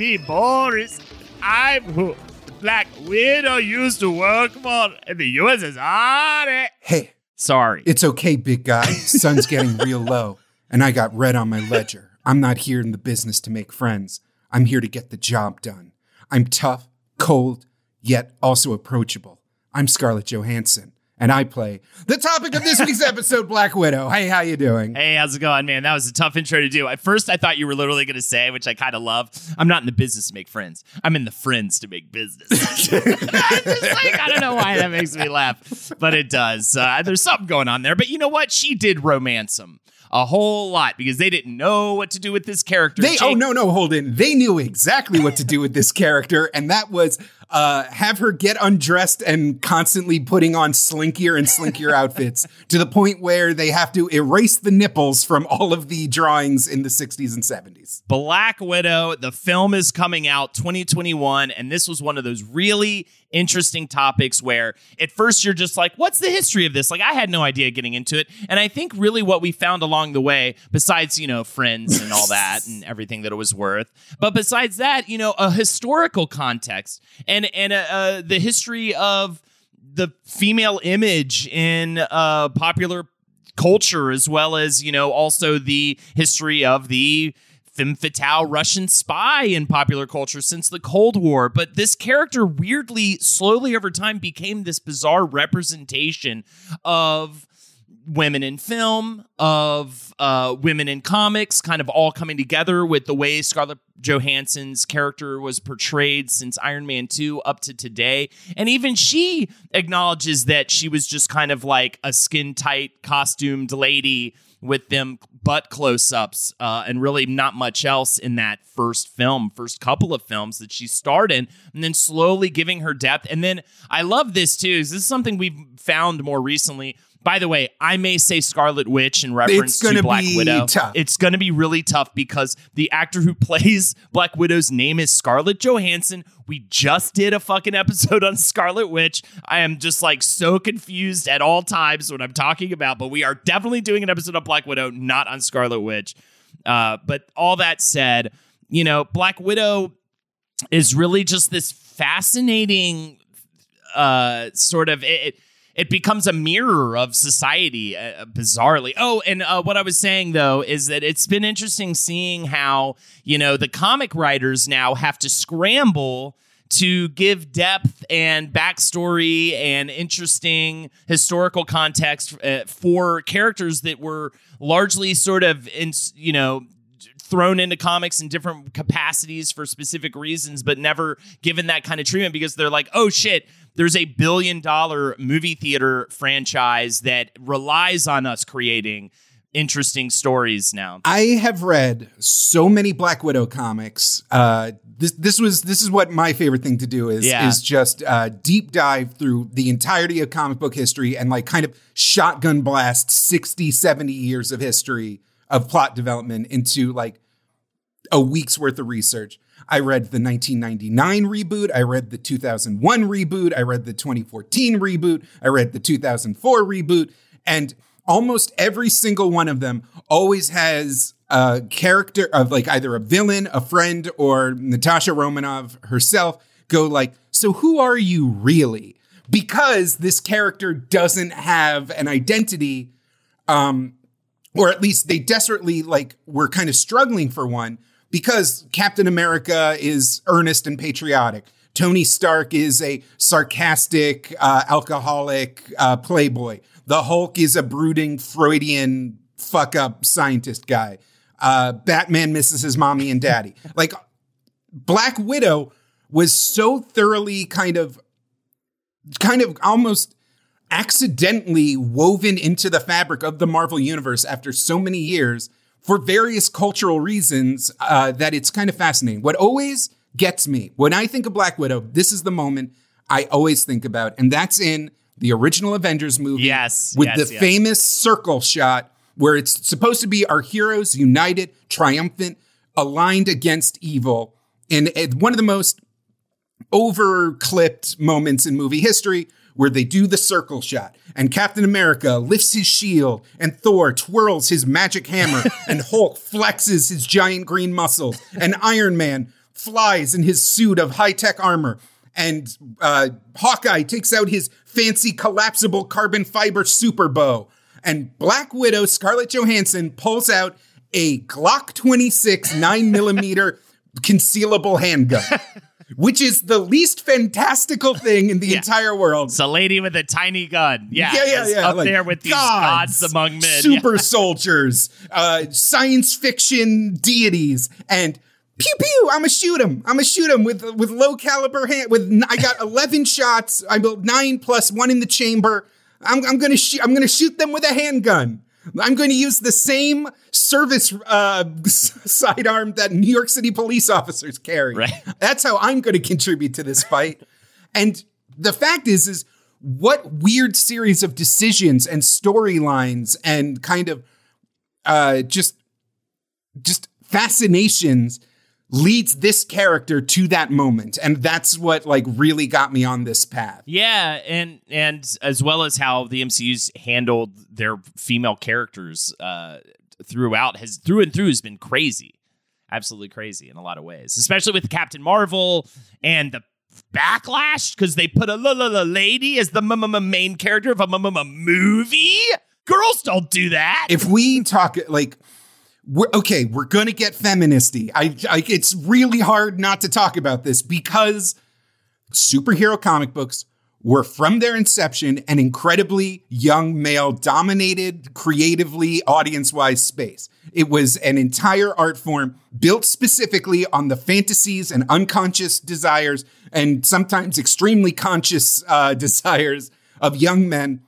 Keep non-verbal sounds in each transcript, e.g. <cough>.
Me, Boris. I'm who Black Widow used to work for in the USSR. Hey, Sorry. it's okay, big guy. Sun's getting real low, and I got red on my ledger. I'm not here in the business to make friends. I'm here to get the job done. I'm tough, cold, yet also approachable. I'm Scarlett Johansson, and I play the topic of this week's <laughs> episode, Black Widow. Hey, how you doing? Hey, how's it going, man? That was a tough intro to do. At first, I thought you were literally going to say, which I kind of love, I'm not in the business to make friends. I'm in the friends to make business. <laughs> Just like, I don't know why that makes me laugh, but it does. Uh, there's something going on there. But you know what? She did romance him a whole lot because they didn't know what to do with this character. They, oh no, no, hold in. They knew exactly what to do with this character, and that was uh, have her get undressed and constantly putting on slinkier and slinkier outfits to the point where they have to erase the nipples from all of the drawings in the 60s and 70s. Black Widow. The film is coming out 2021, and this was one of those really interesting topics where at first you're just like, what's the history of this? Like, I had no idea getting into it. And I think really what we found along the way, besides, you know, friends and all that and everything that it was worth, but besides that, you know, a historical context and, and uh, uh, the history of the female image in uh, popular culture as well as you know also the history of the femme fatale Russian spy in popular culture since the Cold War. But this character weirdly, slowly over time, became this bizarre representation of women in film, of uh, women in comics, kind of all coming together with the way Scarlett Johansson's character was portrayed since Iron Man 2 up to today. And even she acknowledges that she was just kind of like a skin tight, costumed lady with them butt close ups uh, and really not much else in that first film, first couple of films that she starred in, and then slowly giving her depth. And then I love this too. This is something we've found more recently? By the way, I may say Scarlet Witch in reference to Black be Widow. tough. It's going to be really tough because the actor who <laughs> plays Black Widow's name is Scarlett Johansson. We just did a fucking episode on Scarlet Witch. I am just like so confused at all times what I'm talking about, but we are definitely doing an episode on Black Widow, not on Scarlet Witch. Uh, but all that said, you know, Black Widow is really just this fascinating uh sort of it, it becomes a mirror of society uh, bizarrely. Oh and uh, what i was saying though is that it's been interesting seeing how you know the comic writers now have to scramble to give depth and backstory and interesting historical context uh, for characters that were largely sort of in you know thrown into comics in different capacities for specific reasons, but never given that kind of treatment because they're like, oh shit, there's a billion dollar movie theater franchise that relies on us creating interesting stories now. I have read so many Black Widow comics. Uh, this this was this is what my favorite thing to do is Yeah. is just uh, deep dive through the entirety of comic book history and like kind of shotgun blast 60, 70 years of history of plot development into like a week's worth of research. I read the 1999 reboot. I read the 2001 reboot. I read the 2014 reboot. I read the 2004 reboot. And almost every single one of them always has a character of like either a villain, a friend, or Natasha Romanoff herself go like, so who are you really? Because this character doesn't have an identity, um, or at least they desperately like were kind of struggling for one because Captain America is earnest and patriotic. Tony Stark is a sarcastic, uh, alcoholic uh, playboy. The Hulk is a brooding Freudian fuck up scientist guy. Uh, Batman misses his mommy and daddy. <laughs> like Black Widow was so thoroughly kind of, kind of almost accidentally woven into the fabric of the Marvel universe after so many years for various cultural reasons uh, that it's kind of fascinating. What always gets me when I think of Black Widow, this is the moment I always think about, and that's in the original Avengers movie. Yes, with yes, the yes. famous circle shot where it's supposed to be our heroes united, triumphant, aligned against evil. And uh, one of the most over clipped moments in movie history where they do the circle shot and Captain America lifts his shield and Thor twirls his magic hammer <laughs> and Hulk flexes his giant green muscles and Iron Man flies in his suit of high tech armor and uh, Hawkeye takes out his fancy collapsible carbon fiber super bow and Black Widow Scarlett Johansson pulls out a Glock 26 9 millimeter concealable handgun. <laughs> Which is the least fantastical thing in the entire world. It's a lady with a tiny gun. Yeah. yeah, yeah, yeah. Up like there with these gods, among men. super soldiers, uh, science fiction deities, and pew pew. I'm gonna shoot him. I'm gonna shoot him with with low caliber hand. With I got 11 <laughs> shots. I built nine plus one in the chamber. I'm, I'm gonna shoot. I'm gonna shoot them with a handgun. I'm going to use the same service uh, <laughs> sidearm that New York City police officers carry. Right. That's how I'm going to contribute to this fight. and the fact is, is what weird series of decisions and storylines and kind of uh, just just fascinations leads this character to that moment and that's what like really got me on this path Yeah, and and as well as how the MCU's handled their female characters uh, throughout has through and through has been crazy, absolutely crazy in a lot of ways, especially with Captain Marvel and the backlash because they put a la la la lady as the main character of a movie. Girls don't do that. if we talk like we're okay we're gonna get feministy. I, I it's really hard not to talk about this because superhero comic books were from their inception an incredibly young male dominated creatively audience wise space. It was an entire art form built specifically on the fantasies and unconscious desires and sometimes extremely conscious uh, <laughs> desires of young men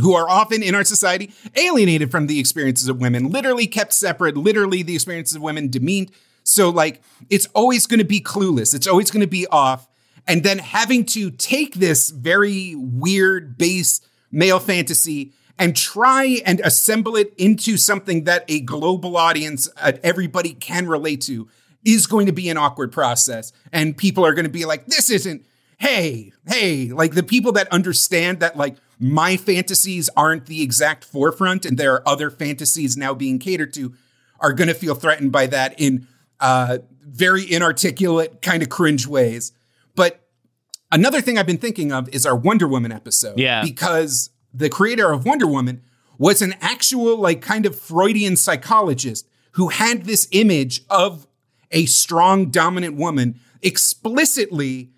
who are often in our society alienated from the experiences of women, literally kept separate, literally the experiences of women demeaned. So, like, it's always going to be clueless, it's always going to be off. And then having to take this very weird base male fantasy and try and assemble it into something that a global audience, uh, everybody can relate to, is going to be an awkward process. And people are going to be like, this isn't, hey, hey, like the people that understand that, like, my fantasies aren't the exact forefront and there are other fantasies now being catered to are going to feel threatened by that in uh, very inarticulate, kind of cringe ways. But another thing I've been thinking of is our Wonder Woman episode. Yeah. Because the creator of Wonder Woman was an actual, like, kind of Freudian psychologist who had this image of a strong, dominant woman explicitly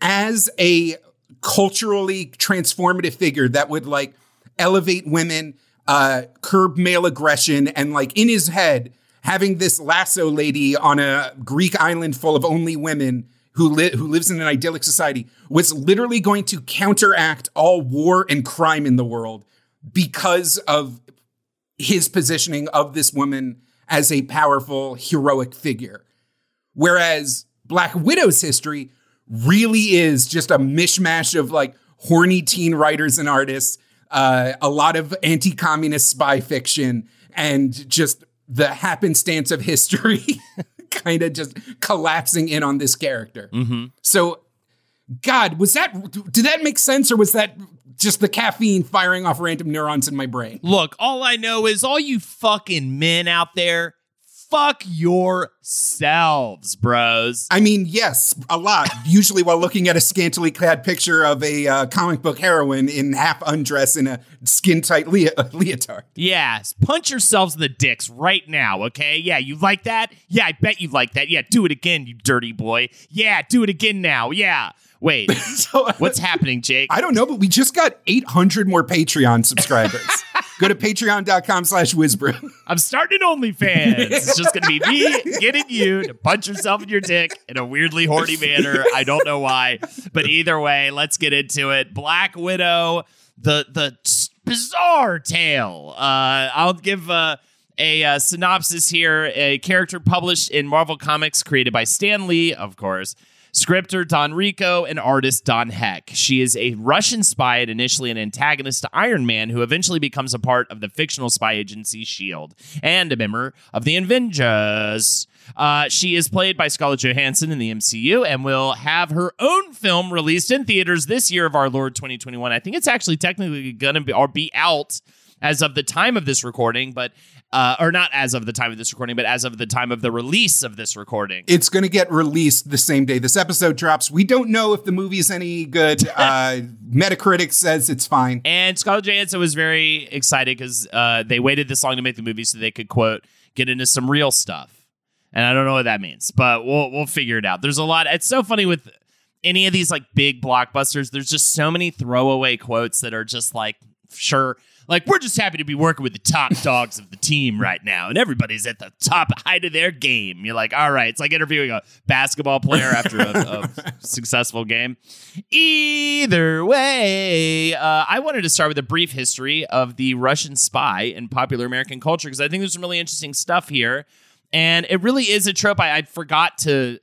as a culturally transformative figure that would like elevate women, uh, curb male aggression, and like in his head, having this lasso lady on a Greek island full of only women who li- who lives in an idyllic society was literally going to counteract all war and crime in the world because of his positioning of this woman as a powerful heroic figure. Whereas Black Widow's history really is just a mishmash of like horny teen writers and artists, uh, a lot of anti communist spy fiction, and just the happenstance of history <laughs> kind of just collapsing in on this character. So, God, was that, did that make sense or was that just the caffeine firing off random neurons in my brain? Look, all I know is all you fucking men out there, fuck yourselves, bros. I mean, yes, a lot. Usually while looking at a scantily clad picture of a uh, comic book heroine in half undress in a skin tight le- leotard. Yeah, punch yourselves in the dicks right now, okay? Yeah, you like that? Yeah, I bet you like that. Yeah, do it again, you dirty boy. Yeah, do it again now. Yeah. Wait, <laughs> so, what's happening, Jake? I don't know, but we just got 800 more Patreon subscribers. <laughs> Go to patreon.com slash WizBru. I'm starting OnlyFans. It's just going to be me <laughs> getting you to punch yourself in your dick in a weirdly horny manner. I don't know why. But either way, let's get into it. Black Widow, the, the bizarre tale. Uh, I'll give... Uh, a uh, synopsis here a character published in Marvel Comics, created by Stan Lee, of course, Scripter Don Rico and artist Don Heck. She is a Russian spy and initially an antagonist to Iron Man, who eventually becomes a part of the fictional spy agency S.H.I.E.L.D. and a member of the Avengers. Uh, she is played by Scarlett Johansson in the MCU and will have her own film released in theaters this year of our Lord 2021. I think it's actually technically going to be or be out as of the time of this recording, but uh, or not as of the time of this recording, but as of the time of the release of this recording. It's going to get released the same day this episode drops. We don't know if the movie's any good. <laughs> uh, Metacritic says it's fine. And Scarlett Johansson was very excited because uh, they waited this long to make the movie so they could quote get into some real stuff. And I don't know what that means, but we'll we'll figure it out. There's a lot. It's so funny with any of these like big blockbusters. There's just so many throwaway quotes that are just like sure like we're just happy to be working with the top <laughs> dogs of the team right now, and everybody's at the top height of their game. You're like, all right, it's like interviewing a basketball player after a, a <laughs> successful game. Either way, uh, I wanted to start with a brief history of the Russian spy in popular American culture because I think there's some really interesting stuff here. And it really is a trope I, I forgot to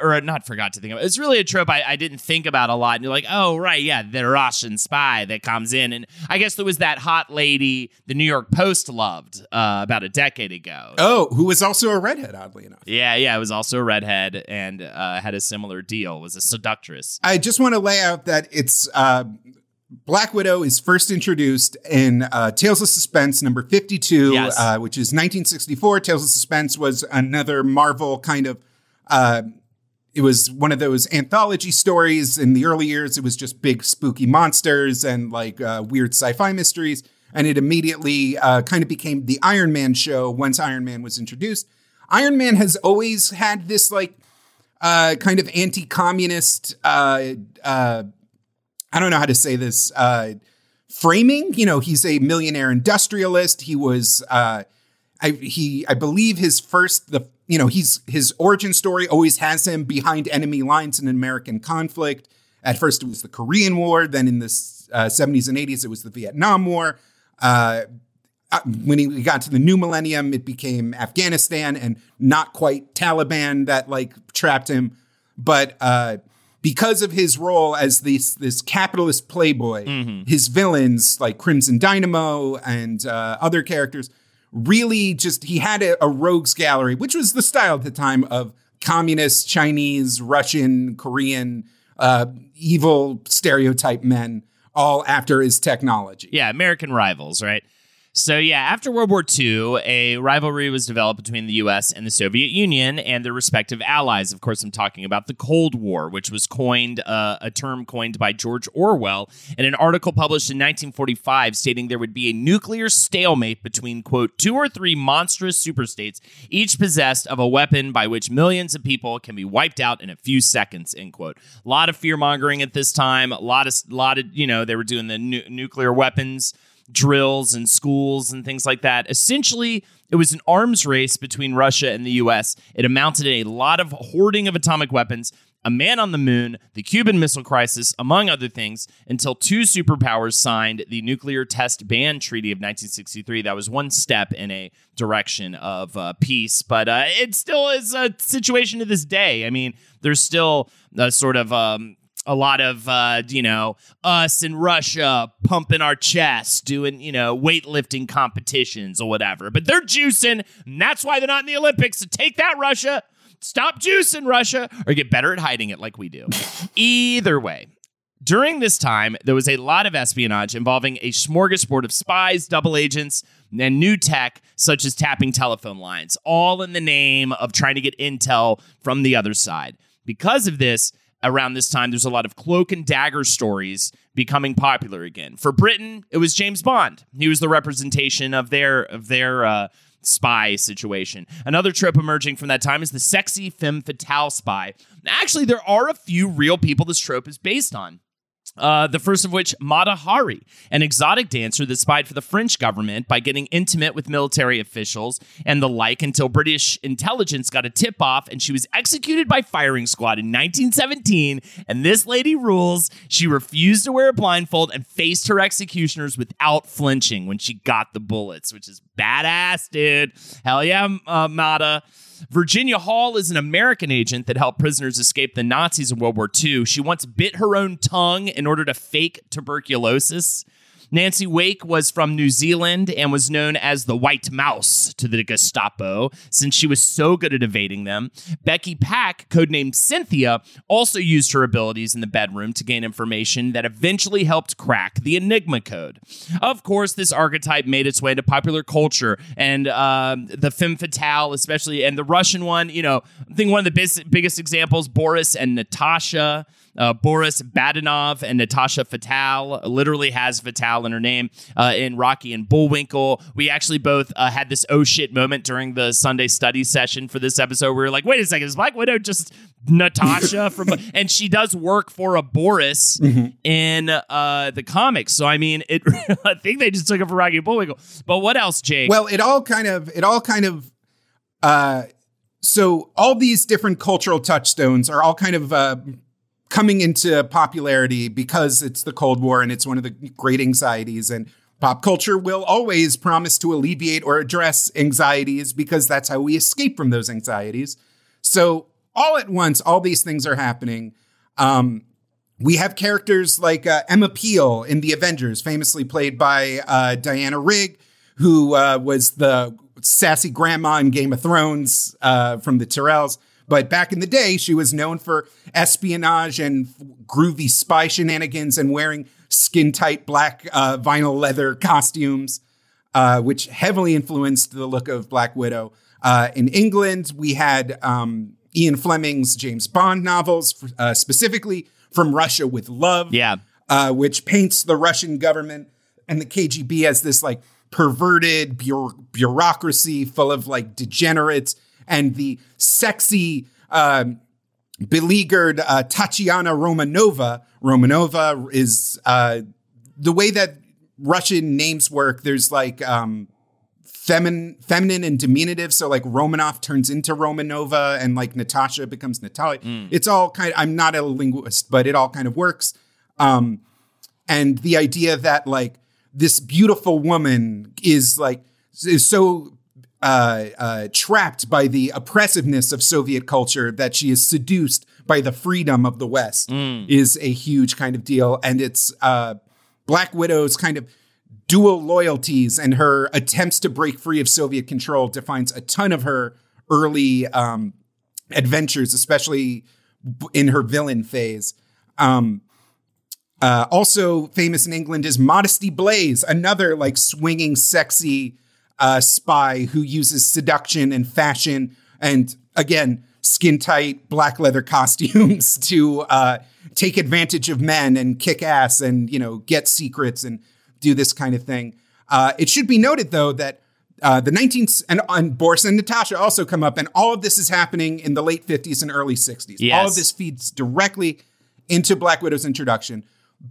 or not forgot to think about. It's really a trope I, I, didn't think about a lot. And you're like, oh right, yeah, the Russian spy that comes in, and I guess there was that hot lady the New York Post loved uh, about a decade ago. Oh, who was also a redhead, oddly enough. Yeah, yeah, it was also a redhead and uh, had a similar deal. Was a seductress. I just want to lay out that it's. Uh, Black Widow is first introduced in uh, Tales of Suspense number 52, yes. uh, which is 1964. Tales of Suspense was another Marvel kind of uh, it was one of those anthology stories in the early years. It was just big spooky monsters and like uh, weird sci-fi mysteries, and it immediately uh, kind of became the Iron Man show once Iron Man was introduced. Iron Man has always had this like uh, kind of anti-communist. Uh, uh, I don't know how to say this. Uh, framing, you know, he's a millionaire industrialist. He was. I, he, I believe his first, the you know, he's his origin story always has him behind enemy lines in an American conflict. At first, it was the Korean War. Then, in the uh, 70s and 80s, it was the Vietnam War. Uh, uh, when he got to the new millennium, it became Afghanistan and not quite Taliban that like trapped him. But uh, because of his role as this this capitalist playboy, mm-hmm. his villains like Crimson Dynamo and uh, other characters really just he had a, a rogues gallery, which was the style at the time of communist, Chinese, Russian, Korean, uh, evil stereotype men, all after his technology. Yeah, American rivals, right? So, yeah, after World War II, a rivalry was developed between the US and the Soviet Union and their respective allies. Of course, I'm talking about the Cold War, which was coined, uh, a term coined by George Orwell in an article published in 1945 stating there would be a nuclear stalemate between, quote, two or three monstrous superstates, each possessed of a weapon by which millions of people can be wiped out in a few seconds, end quote. A lot of fear mongering at this time, a lot of, lot of, you know, they were doing the nu- nuclear weapons drills and schools and things like that. Essentially, it was an arms race between Russia and the US. It amounted to a lot of hoarding of atomic weapons, a man on the moon, the Cuban Missile Crisis, among other things, until two superpowers signed the Nuclear Test Ban Treaty of 1963. That was one step in a direction of uh, peace, but uh, it still is a situation to this day. I mean, there's still a sort of um, a lot of uh, you know us in Russia pumping our chests, doing you know weightlifting competitions or whatever. But they're juicing, and that's why they're not in the Olympics. So take that, Russia. Stop juicing, Russia, or get better at hiding it like we do. <laughs> Either way, During this time, there was a lot of espionage involving a smorgasbord of spies, double agents, and new tech, such as tapping telephone lines, all in the name of trying to get intel from the other side. Because of this, around this time, there's a lot of cloak and dagger stories becoming popular again. For Britain, it was James Bond. He was the representation of their of their uh, spy situation. Another trope emerging from that time is the sexy femme fatale spy. Actually, there are a few real people this trope is based on. Uh, the first of which, Mata Hari, an exotic dancer that spied for the French government by getting intimate with military officials and the like until British intelligence got a tip off and she was executed by firing squad in 1917. And this lady rules. She refused to wear a blindfold and faced her executioners without flinching when she got the bullets, which is badass, dude. Hell yeah, uh, Mata. Virginia Hall is an American agent that helped prisoners escape the Nazis in World War II. She once bit her own tongue in order to fake tuberculosis. Nancy Wake was from New Zealand and was known as the White Mouse to the Gestapo since she was so good at evading them. Betty Pack, codenamed Cynthia, also used her abilities in the bedroom to gain information that eventually helped crack the Enigma code. Of course, this archetype made its way into popular culture, and uh, the femme fatale, especially, and the Russian one, you know, I think one of the biggest, biggest examples, Boris and Natasha. Uh, Boris Badenov and Natasha Fatale literally has Fatale in her name uh, in Rocky and Bullwinkle. We actually both uh, had this oh shit moment during the Sunday study session for this episode. We were like, wait a second, is Black Widow just Natasha <laughs> from? and she does work for a Boris in uh, the comics. So I mean, it. <laughs> I think they just took it for Rocky and Bullwinkle. But what else, Jake? Well, it all kind of it all kind of uh so all these different cultural touchstones are all kind of uh coming into popularity because it's the Cold War and it's one of the great anxieties and pop culture will always promise to alleviate or address anxieties because that's how we escape from those anxieties. So all at once all these things are happening. Um we have characters like uh, Emma Peel in The Avengers, famously played by uh, Diana Rigg, who uh, was the sassy grandma in Game of Thrones uh, from the Tyrells. But back in the day, she was known for espionage and groovy spy shenanigans and wearing skin tight black uh, vinyl leather costumes, uh, which heavily influenced the look of Black Widow. Uh, in England, we had um, Ian Fleming's James Bond novels, uh, specifically From Russia with Love, yeah. uh, which paints the Russian government and the KGB as this like perverted bureau- bureaucracy full of like degenerates and the sexy, um, beleaguered uh, Tatiana Romanova. Romanova is uh, the way that Russian names work. There's like um, feminine, feminine and diminutive. So like Romanov turns into Romanova, and like Natasha becomes Natalia. It's all kind. I'm not a linguist, but it all kind of works. Um, and the idea that like this beautiful woman is like is so uh, uh, trapped by the oppressiveness of Soviet culture that she is seduced by the freedom of the West is a huge kind of deal. And it's uh, Black Widow's kind of dual loyalties and her attempts to break free of Soviet control defines a ton of her early um, adventures, especially in her villain phase. Um, uh, also famous in England is Modesty Blaise, another like swinging, sexy uh, spy who uses seduction and fashion and again skin tight black leather <laughs> costumes to uh, take advantage of men and kick ass and you know get secrets and do this kind of thing. Uh, it should be noted though that uh, the 19th and, and Boris and Natasha also come up, and all of this is happening in the late 50s and early 60s. All of this feeds directly into Black Widow's introduction.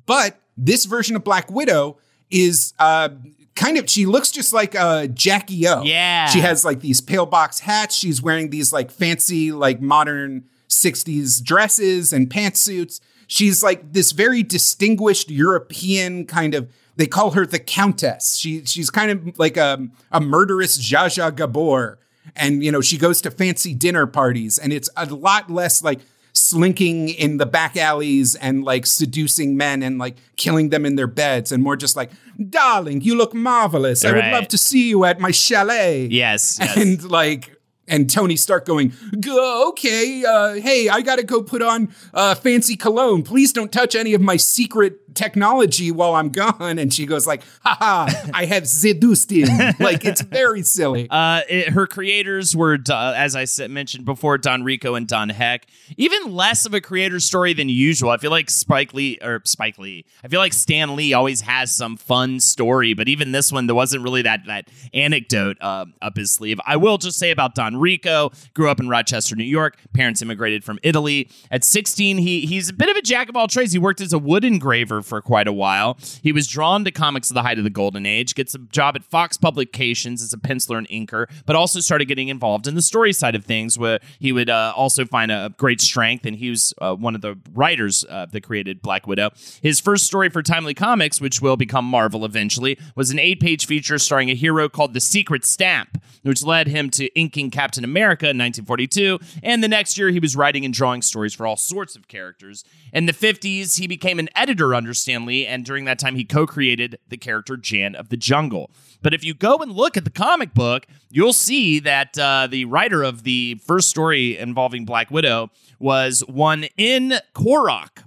But this version of Black Widow is uh, kind of, she looks just like uh, Jackie O. Yeah. She has like these pale box hats. She's wearing these like fancy, like modern 60s dresses and pantsuits. She's like this very distinguished European kind of. They call her the Countess. She she's kind of like a, a murderous Zsa Gabor, and you know she goes to fancy dinner parties, and it's a lot less like slinking in the back alleys and like seducing men and like killing them in their beds, and more just like, darling, you look marvelous. I would love to see you at my chalet. Yes, yes. and like and Tony Stark going, "Go, okay, uh, hey, I gotta go put on uh, fancy cologne. Please don't touch any of my secret technology while I'm gone." And she goes like, "Haha, I have seduced him." <laughs> like it's very silly. Uh, it, her creators were, as I said, mentioned before, Don Rico and Don Heck. Even less of a creator story than usual. I feel like Spike Lee or Spike Lee. I feel like Stan Lee always has some fun story, but even this one, there wasn't really that that anecdote uh, up his sleeve. I will just say about Don Rico. Grew up in Rochester, New York. Parents immigrated from Italy. At 16, he he's a bit of a jack of all trades. He worked as a wood engraver for quite a while. He was drawn to comics at the height of the golden age. Gets a job at Fox Publications as a penciler and inker, but also started getting involved in the story side of things, where he would uh, also find a great strength. And he was uh, one of the writers uh, that created Black Widow. His first story for Timely Comics, which will become Marvel eventually, was an eight-page feature starring a hero called the Secret Stamp, which led him to inking Captain America in 1942. And the next year, he was writing and drawing stories for all sorts of characters. In the 50s, he became an editor under Stan Lee, and during that time, he co created the character Jan of the Jungle. But if you go and look at the comic book, you'll see that uh, the writer of the first story involving Black Widow was one N. Korok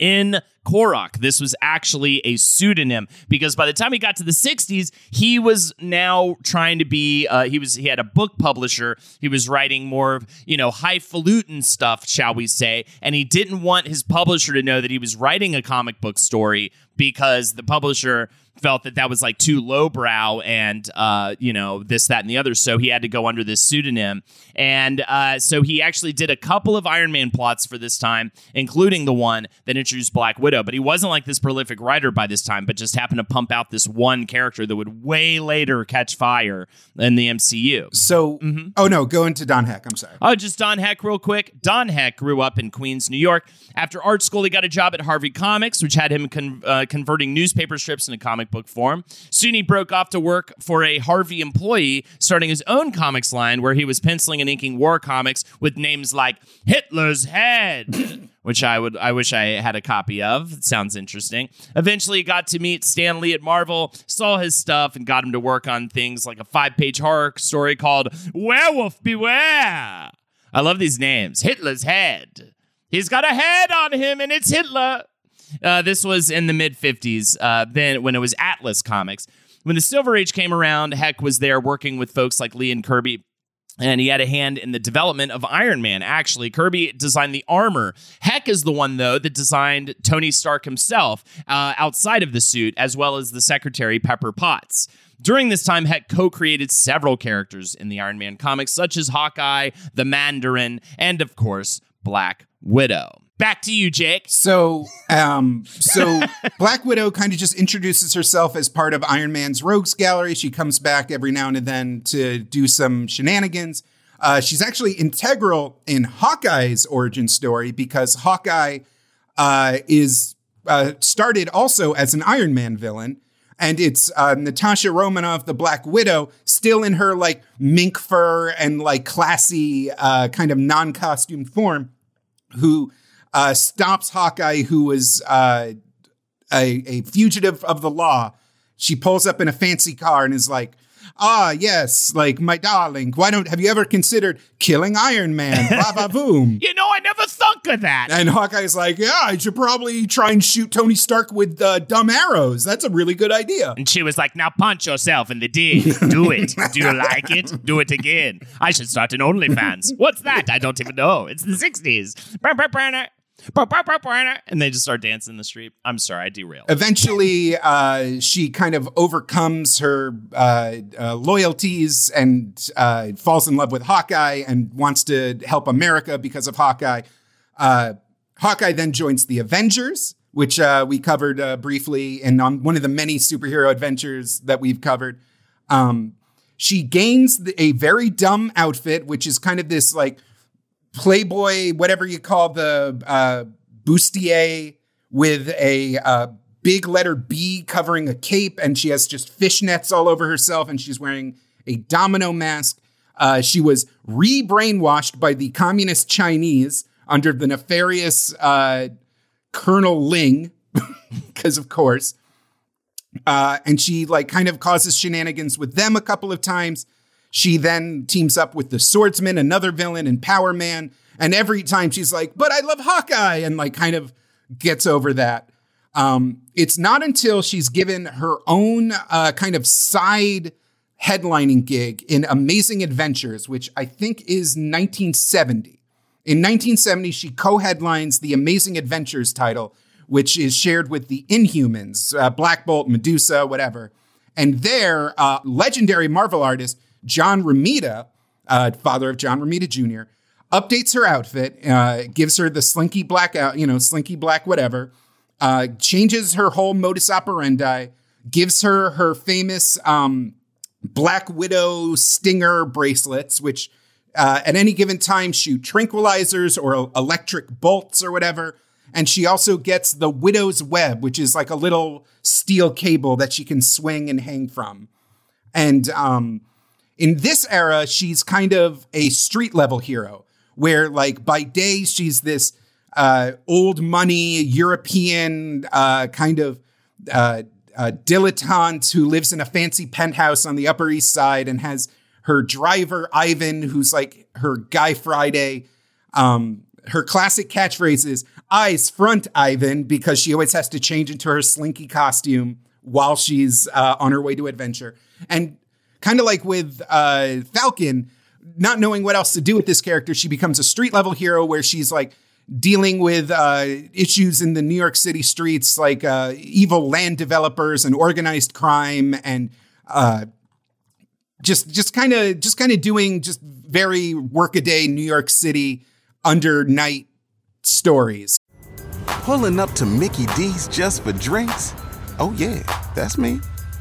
N. Korok. This was actually a pseudonym because by the time he got to the 60s, he was now trying to be uh, he was he had a book publisher. He was writing more, of, you know, highfalutin stuff, shall we say, and he didn't want his publisher to know that he was writing a comic book story because the publisher felt that that was like too lowbrow and uh, you know this that and the other so he had to go under this pseudonym and uh, so he actually did a couple of iron man plots for this time including the one that introduced black widow but he wasn't like this prolific writer by this time but just happened to pump out this one character that would way later catch fire in the mcu So, oh no, go into Don Heck. I'm sorry. Oh, just Don Heck, real quick. Don Heck grew up in Queens, New York. After art school, he got a job at Harvey Comics, which had him con- uh, converting newspaper strips into comic book form. Soon he broke off to work for a Harvey employee, starting his own comics line where he was penciling and inking war comics with names like Hitler's Head. <coughs> Which I would, I wish I had a copy of. It sounds interesting. Eventually, got to meet Stan Lee at Marvel, saw his stuff, and got him to work on things like a five-page horror story called Werewolf Beware. I love these names. Hitler's head. He's got a head on him, and it's Hitler. Uh, this was in the mid 50s, uh, then when it was Atlas Comics. When the Silver Age came around, Heck was there working with folks like Lee and Kirby. And he had a hand in the development of Iron Man. Actually, Kirby designed the armor. Heck is the one, though, that designed Tony Stark himself uh, outside of the suit, as well as the secretary, Pepper Potts. During this time, Heck co created several characters in the Iron Man comics, such as Hawkeye, the Mandarin, and of course, Black Widow. Back to you, Jake. So, um, so <laughs> Black Widow kind of just introduces herself as part of Iron Man's Rogues Gallery. She comes back every now and then to do some shenanigans. Uh, she's actually integral in Hawkeye's origin story because Hawkeye uh, is uh, started also as an Iron Man villain. And it's uh, Natasha Romanoff, the Black Widow, still in her like mink fur and like classy uh, kind of non costume form, who uh, stops Hawkeye, who was uh, a, a fugitive of the law. She pulls up in a fancy car and is like, "Ah, yes, like my darling. Why don't have you ever considered killing Iron Man? <laughs> Brava boom!" You know, I never thunk of that. And Hawkeye's like, "Yeah, I should probably try and shoot Tony Stark with uh, dumb arrows. That's a really good idea." And she was like, now punch yourself in the dig. Do it. Do you like it? Do it again. I should start an OnlyFans. <laughs> What's that? I don't even know. It's the 60s. And they just start dancing in the street. I'm sorry, I derailed. Eventually, uh, she kind of overcomes her uh, uh, loyalties and uh, falls in love with Hawkeye and wants to help America because of Hawkeye. Uh, Hawkeye then joins the Avengers, which uh, we covered briefly in on one of the many superhero adventures that we've covered. Um, she gains a very dumb outfit, which is kind of this like Playboy, whatever you call the uh, bustier with a uh, big letter B covering a cape, and she has just fishnets all over herself, and she's wearing a domino mask. Uh, she was re brainwashed by the communist Chinese under the nefarious uh, Colonel Ling, <laughs> because of course. Uh, and she like kind of causes shenanigans with them a couple of times. She then teams up with the swordsman, another villain, and Power Man. And every time she's like, but I love Hawkeye, and like kind of gets over that. Um, it's not until she's given her own uh, kind of side headlining gig in Amazing Adventures, which I think is 1970. In 1970, she co headlines the Amazing Adventures title, which is shared with the Inhumans, uh, Black Bolt, Medusa, whatever. And there, uh, legendary Marvel artist John Romita, uh, father of John Romita Jr., updates her outfit, uh, gives her the slinky black out, you know, slinky black whatever, uh, changes her whole modus operandi, gives her her famous um, Black Widow stinger bracelets, which uh, at any given time shoot tranquilizers or electric bolts or whatever. And she also gets the Widow's Web, which is like a little steel cable that she can swing and hang from. And um, in this era, she's kind of a street level hero, where like by day she's this uh, old money European uh, kind of uh, uh, dilettante who lives in a fancy penthouse on the Upper East Side and has her driver Ivan, who's like her Guy Friday. Um, her classic catchphrase is "Eyes front, Ivan," because she always has to change into her slinky costume while she's uh, on her way to adventure. And kind of like with uh, Falcon, not knowing what else to do with this character, she becomes a street level hero where she's like dealing with uh, issues in the New York City streets, like uh, evil land developers and organized crime, and uh, just just kind of just kind of doing just very workaday New York City under night stories. Pulling up to Mickey D's just for drinks. Oh yeah, that's me.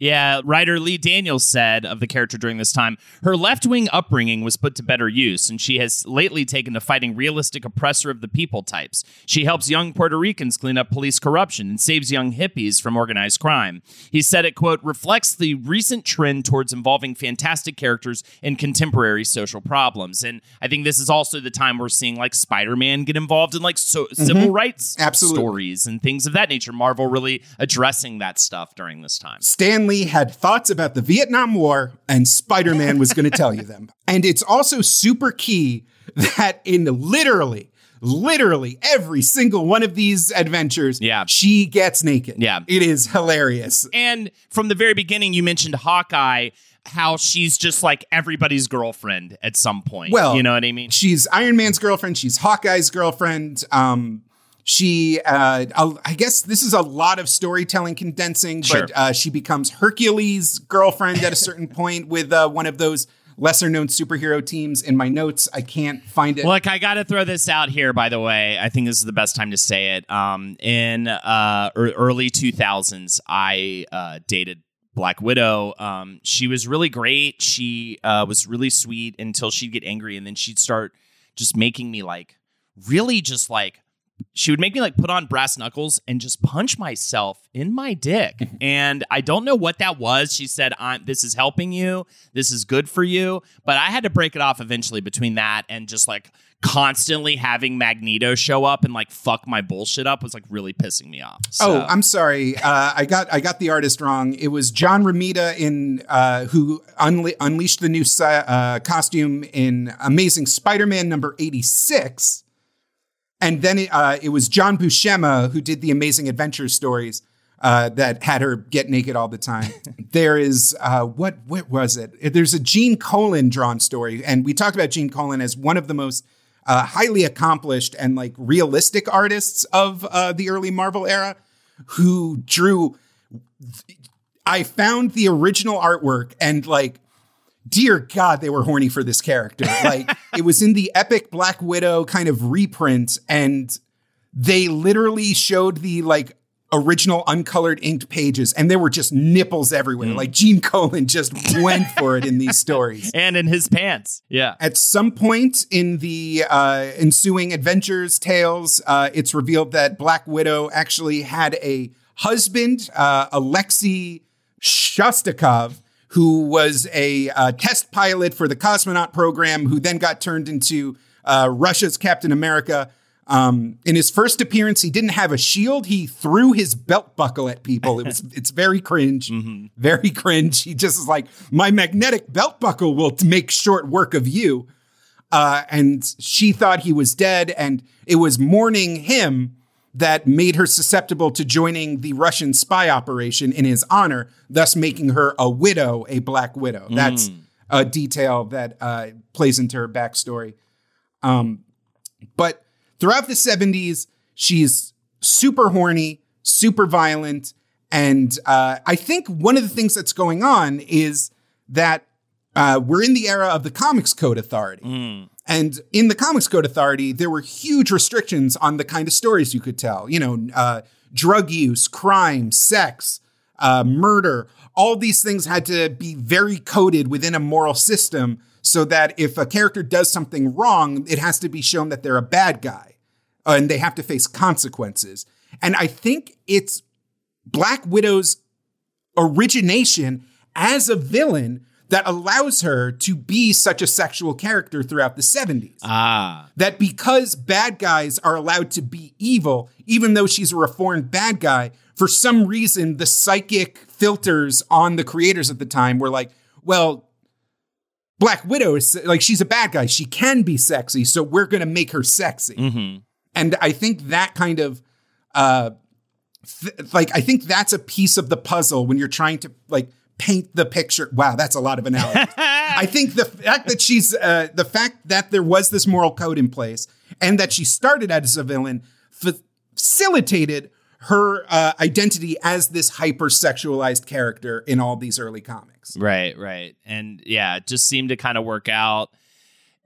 Yeah, writer Les Daniels said of the character during this time, her left wing upbringing was put to better use, and she has lately taken to fighting realistic oppressor of the people types. She helps young Puerto Ricans clean up police corruption and saves young hippies from organized crime. He said it, quote, reflects the recent trend towards involving fantastic characters in contemporary social problems. And I think this is also the time we're seeing like Spider Man get involved in like so- mm-hmm. civil rights Absolutely. stories and things of that nature. Marvel really addressing that stuff during this time. Stan Lee had thoughts about the Vietnam War, and Spider Man was going to tell you them. <laughs> And it's also super key that in literally, literally every single one of these adventures, Yeah. she gets naked. Yeah. It is hilarious. And from the very beginning, you mentioned Hawkeye, how she's just like everybody's girlfriend at some point. Well, you know what I mean? She's Iron Man's girlfriend. She's Hawkeye's girlfriend. Um, she, uh, I'll- guess this is a lot of storytelling condensing, Sure. but uh, she becomes Hercules' girlfriend at a certain <laughs> point with uh, one of those lesser known superhero teams. In my notes, I can't find it. Look, I got to throw this out here, by the way. I think this is the best time to say it. Um, in uh, early 2000s, I uh, dated Black Widow. Um, she was really great. She uh, was really sweet until she'd get angry, and then she'd start just making me like really just like she would make me like put on brass knuckles and just punch myself in my dick. <laughs> and I don't know what that was. She said, I'm, This is helping you. This is good for you. But I had to break it off eventually between that and just like constantly having Magneto show up and like fuck my bullshit up was like really pissing me off. So, Oh, I'm sorry. Uh, I got I got the artist wrong. It was John Romita in uh, who unle- unleashed the new uh, costume in Amazing Spider-Man number 86, and then it, uh, it was John Buscema who did the Amazing Adventure stories uh, that had her get naked all the time. <laughs> there is uh, what what was it? There's a Gene Colan drawn story, and we talked about Gene Colan as one of the most uh, highly accomplished and like realistic artists of uh, the early Marvel era who drew. I found the original artwork and like, dear God, they were horny for this character. <laughs> Like, it was in the epic Black Widow kind of reprint, and they literally showed the like original uncolored inked pages and there were just nipples everywhere. Like Gene Colan just went for it in these <laughs> stories. And in his pants. Yeah. At some point in the uh, ensuing adventures tales, uh, it's revealed that Black Widow actually had a husband, uh, Alexei Shostakov, who was a uh, test pilot for the cosmonaut program, who then got turned into uh, Russia's Captain America. Um, in his first appearance, he didn't have a shield. He threw his belt buckle at people. It was <laughs> it's very cringe, very cringe. He just is like, my magnetic belt buckle will make short work of you. Uh, and she thought he was dead, and it was mourning him that made her susceptible to joining the Russian spy operation in his honor, thus making her a widow, a black widow. That's a detail that uh, plays into her backstory. Um, but throughout the 70s, she's super horny, super violent. And uh, I think one of the things that's going on is that uh, we're in the era of the Comics Code Authority. And in the Comics Code Authority, there were huge restrictions on the kind of stories you could tell. You know, uh, drug use, crime, sex, uh, murder. All these things had to be very coded within a moral system so that if a character does something wrong, it has to be shown that they're a bad guy uh, and they have to face consequences. And I think it's Black Widow's origination as a villain that allows her to be such a sexual character throughout the 70s. Ah. That because bad guys are allowed to be evil, even though she's a reformed bad guy, for some reason the psychic filters on the creators at the time were like, well, Black Widow is like she's a bad guy. She can be sexy, so we're going to make her sexy. Mm-hmm. And I think that kind of uh th- like I think that's a piece of the puzzle when you're trying to like paint the picture. Wow, that's a lot of analogy. I <laughs> think the fact that she's uh the fact that there was this moral code in place and that she started as a villain facilitated her uh, identity as this hypersexualized character in all these early comics. Right, right. And yeah, it just seemed to kind of work out.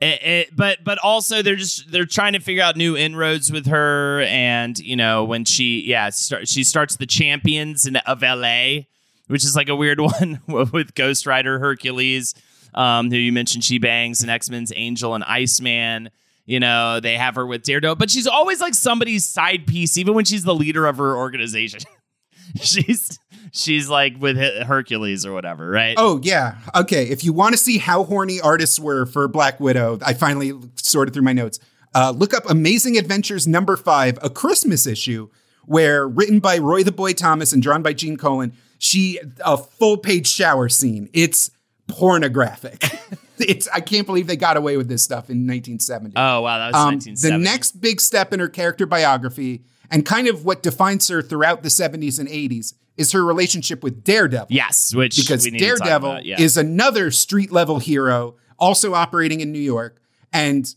It, it, but but also they're just they're trying to figure out new inroads with her and you know when she yeah start, she starts the champions in, of LA which is like a weird <laughs> one with Ghost Rider Hercules um, who you mentioned she bangs and X-Men's Angel and Iceman you know they have her with Daredevil but she's always like somebody's side piece even when she's the leader of her organization <laughs> she's she's like with Hercules or whatever, right? Oh yeah. Okay. If you want to see how horny artists were for Black Widow, I finally sorted through my notes. Uh, look up Amazing Adventures number five, a Christmas issue, where written by Roy the Boy Thomas and drawn by Gene Colan. She a full page shower scene. It's pornographic. <laughs> it's I can't believe they got away with this stuff in 1970. Oh wow, that was Um, 1970. the next big step in her character biography, and kind of what defines her throughout the 70s and 80s, is her relationship with Daredevil. yes, which because we need to talk Daredevil about, yeah. is another street level hero, also operating in New York, and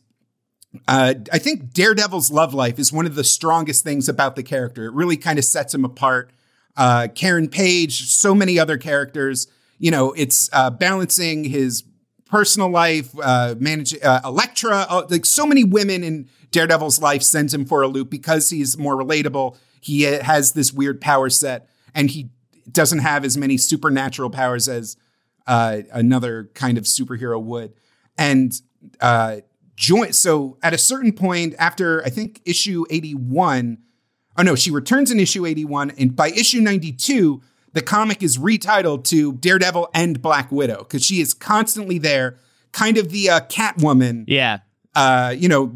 uh, I think Daredevil's love life is one of the strongest things about the character. It really kind of sets him apart. Uh, Karen Page, so many other characters. You know, it's uh, balancing his personal life, uh, managing uh, Elektra, uh, like so many women in Daredevil's life sends him for a loop because he's more relatable. He uh, has this weird power set, and he doesn't have as many supernatural powers as uh, another kind of superhero would. And uh, join. So at a certain point, after I think issue eighty-one, oh no, she returns in issue eighty-one, and by issue ninety-two, the comic is retitled to Daredevil and Black Widow because she is constantly there, kind of the uh, Catwoman. yeah. Uh, you know,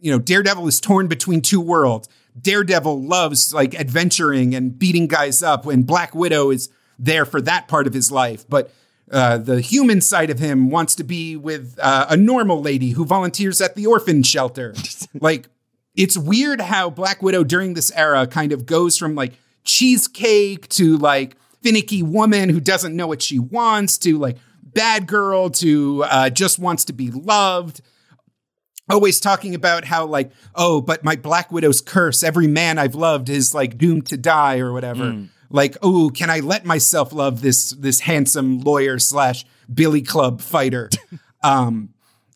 you know, Daredevil is torn between two worlds. Daredevil loves like adventuring and beating guys up, when Black Widow is there for that part of his life. But uh, the human side of him wants to be with uh, a normal lady who volunteers at the orphan shelter. <laughs> like, it's weird how Black Widow during this era kind of goes from like cheesecake to like finicky woman who doesn't know what she wants to like bad girl to uh, just wants to be loved. Always talking about how like oh but my black widow's curse every man i've loved is like doomed to die or whatever. Mm. like oh can i let myself love this this handsome lawyer slash billy club fighter? <laughs> Um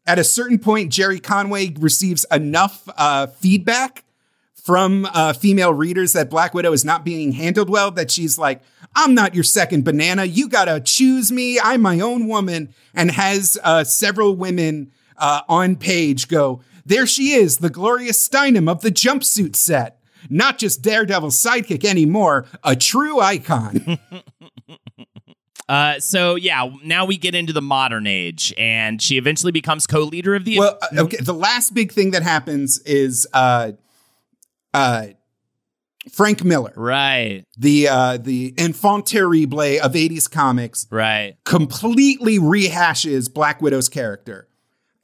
at a certain point gerry conway receives enough uh feedback from uh, female readers that Black Widow is not being handled well, that she's like, I'm not your second banana. You gotta choose me. I'm my own woman. And has uh, several women uh, on page go, There she is, the Gloria Steinem of the jumpsuit set. Not just Daredevil's sidekick anymore, a true icon. <laughs> Uh, so yeah, now we get into the modern age, and she eventually becomes co-leader of the. well, uh, okay. The last big thing that happens is uh, uh, Frank Miller, right, the uh, the enfant terrible of '80s comics, right, completely rehashes Black Widow's character.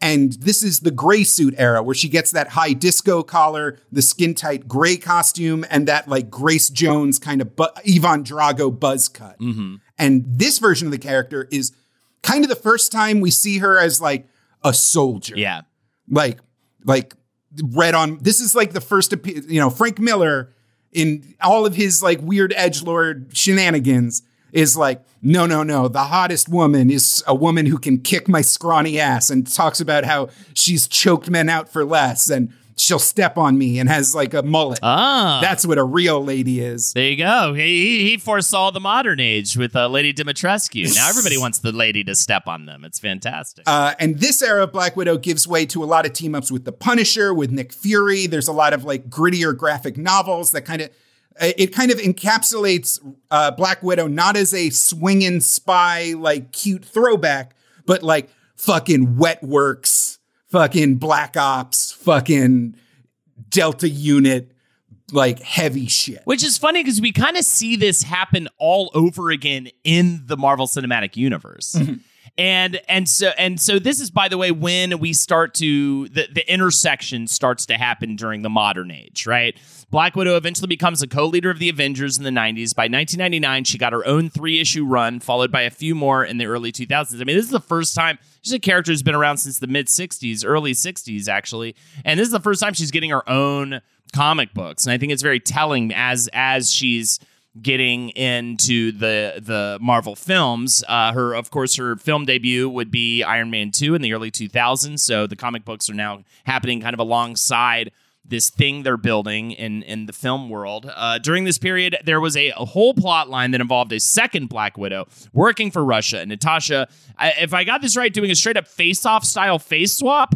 And this is the gray suit era where she gets that high disco collar, the skin tight gray costume, and that like Grace Jones kind of bu- Ivan Drago buzz cut. Mm-hmm. And this version of the character is kind of the first time we see her as like a soldier. Yeah. Like, like red on. This is like the first, you know, Frank Miller in all of his like weird edge lord shenanigans is like, no, no, no. The hottest woman is a woman who can kick my scrawny ass and talks about how she's choked men out for less and she'll step on me and has like a mullet. Ah. That's what a real lady is. There you go. He, he foresaw the modern age with uh, Lady Dimitrescu. Now <laughs> everybody wants the lady to step on them. It's fantastic. Uh, and this era of Black Widow gives way to a lot of team ups with the Punisher, with Nick Fury. There's a lot of like grittier graphic novels that kind of it kind of encapsulates uh, Black Widow not as a swinging spy like cute throwback, but like fucking Wet Works, fucking Black Ops, fucking Delta Unit, like heavy shit. Which is funny because we kind of see this happen all over again in the Marvel Cinematic Universe. Mm-hmm. And and so and so this is by the way when we start to the, the intersection starts to happen during the modern age, right? Black Widow eventually becomes a co-leader of the Avengers in the 90s. By 1999, she got her own three-issue run, followed by a few more in the early 2000s. I mean, this is the first time she's a character who's been around since the mid 60s, early 60s actually. And this is the first time she's getting her own comic books. And I think it's very telling as as she's getting into the the Marvel films. Uh, her, of course, her film debut would be Iron Man two in the early 2000s. So the comic books are now happening kind of alongside this thing they're building in in the film world. Uh, during this period, there was a, a whole plot line that involved a second Black Widow working for Russia. And Natasha, I, if I got this right, doing a straight up face off style face swap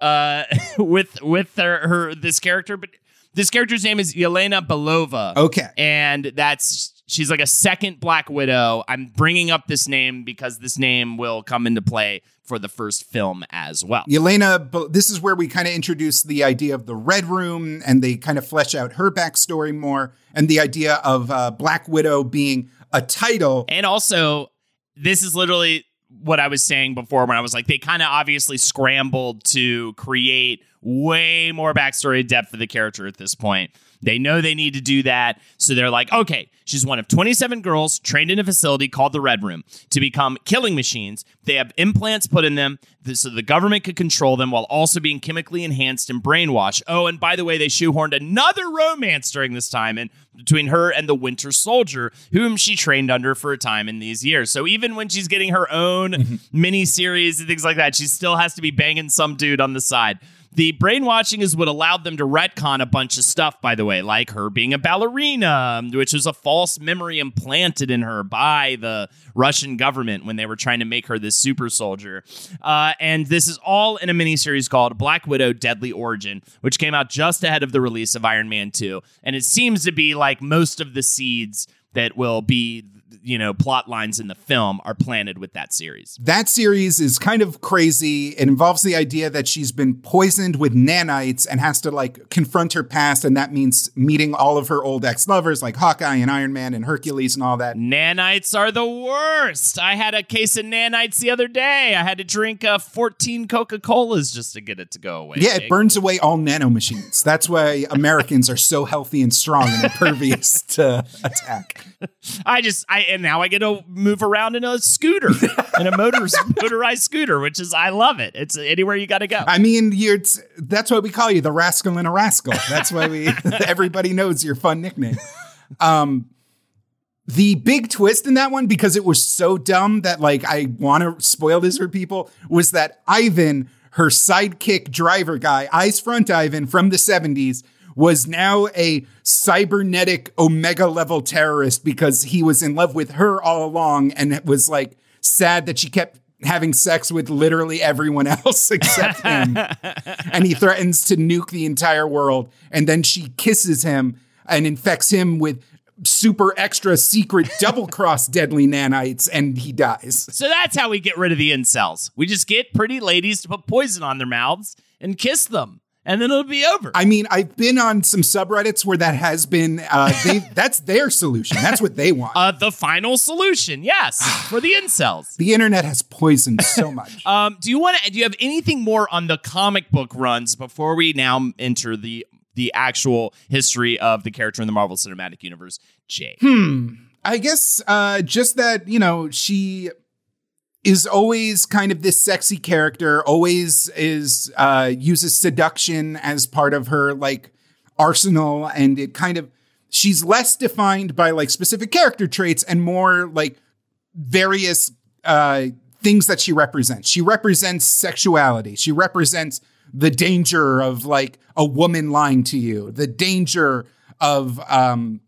uh, <laughs> with with her, her this character, but this character's name is Yelena Belova. Okay. And that's she's like a second Black Widow. I'm bringing up this name because this name will come into play for the first film as well. Yelena, this is where we kind of introduce the idea of the Red Room and they kind of flesh out her backstory more and the idea of uh, Black Widow being a title. And also, this is literally what I was saying before when I was like, they kind of obviously scrambled to create way more backstory depth for the character at this point. They know they need to do that. So they're like, okay, she's one of 27 girls trained in a facility called the Red Room to become killing machines. They have implants put in them so the government could control them while also being chemically enhanced and brainwashed. Oh, and by the way, they shoehorned another romance during this time and between her and the Winter Soldier, whom she trained under for a time in these years. So even when she's getting her own mm-hmm. mini series and things like that, she still has to be banging some dude on the side. The brainwashing is what allowed them to retcon a bunch of stuff, by the way, like her being a ballerina, which was a false memory implanted in her by the Russian government when they were trying to make her this super soldier. Uh, and this is all in a miniseries called Black Widow Deadly Origin, which came out just ahead of the release of Iron Man 2. And it seems to be like most of the seeds that will be you know plot lines in the film are planted with that series That series is kind of crazy. It involves the idea that she's been poisoned with nanites and has to like confront her past. And that means meeting all of her old ex lovers like Hawkeye and Iron Man and Hercules and all that. nanites are the worst i had a case of nanites the other day i had to drink uh, 14 coca-colas just to get it to go away Yeah, it burns away all nanomachines. That's why Americans are so healthy and strong and impervious to attack. <laughs> I just I and now I get to move around in a scooter, in a motor <laughs> motorized scooter, which is I love it. It's anywhere you got to go. I mean, you're that's why we call you the rascal in a rascal. That's why we <laughs> everybody knows your fun nickname. Um, the big twist in that one, because it was so dumb that like I want to spoil this for people, was that Ivan, her sidekick driver guy, Eyes Front Ivan from the 70s, was now a cybernetic omega level terrorist because he was in love with her all along and it was like sad that she kept having sex with literally everyone <laughs> else except him. <laughs> and he threatens to nuke the entire world. And then she kisses him and infects him with super extra secret <laughs> double cross deadly nanites and he dies. So that's how we get rid of the incels. We just get pretty ladies to put poison on their mouths and kiss them. And then it'll be over. I mean, I've been on some subreddits where that has been. Uh, <laughs> they, that's their solution. That's what they want. Uh, the final solution, yes, <sighs> for the incels. The internet has poisoned so much. <laughs> um, do you want to? Do you have anything more on the comic book runs before we now enter the the actual history of the character in the Marvel Cinematic Universe, Jay? Hmm. I guess uh, just that you know she is always kind of this sexy character. Always is uh, uses seduction as part of her like arsenal, and it kind of she's less defined by like specific character traits and more like various uh, things that she represents. She represents sexuality. She represents the danger of like a woman lying to you, the danger of um,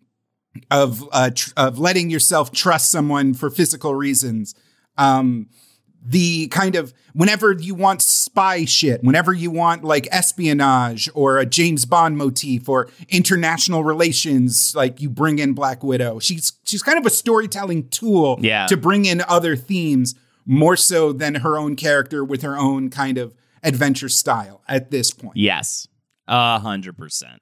of uh, tr- of letting yourself trust someone for physical reasons. Um, the kind of whenever you want spy shit, whenever you want like espionage or a James Bond motif or international relations, like you bring in Black Widow. She's she's kind of a storytelling tool Yeah. to bring in other themes more so than her own character with her own kind of adventure style at this point. Yes, a hundred percent.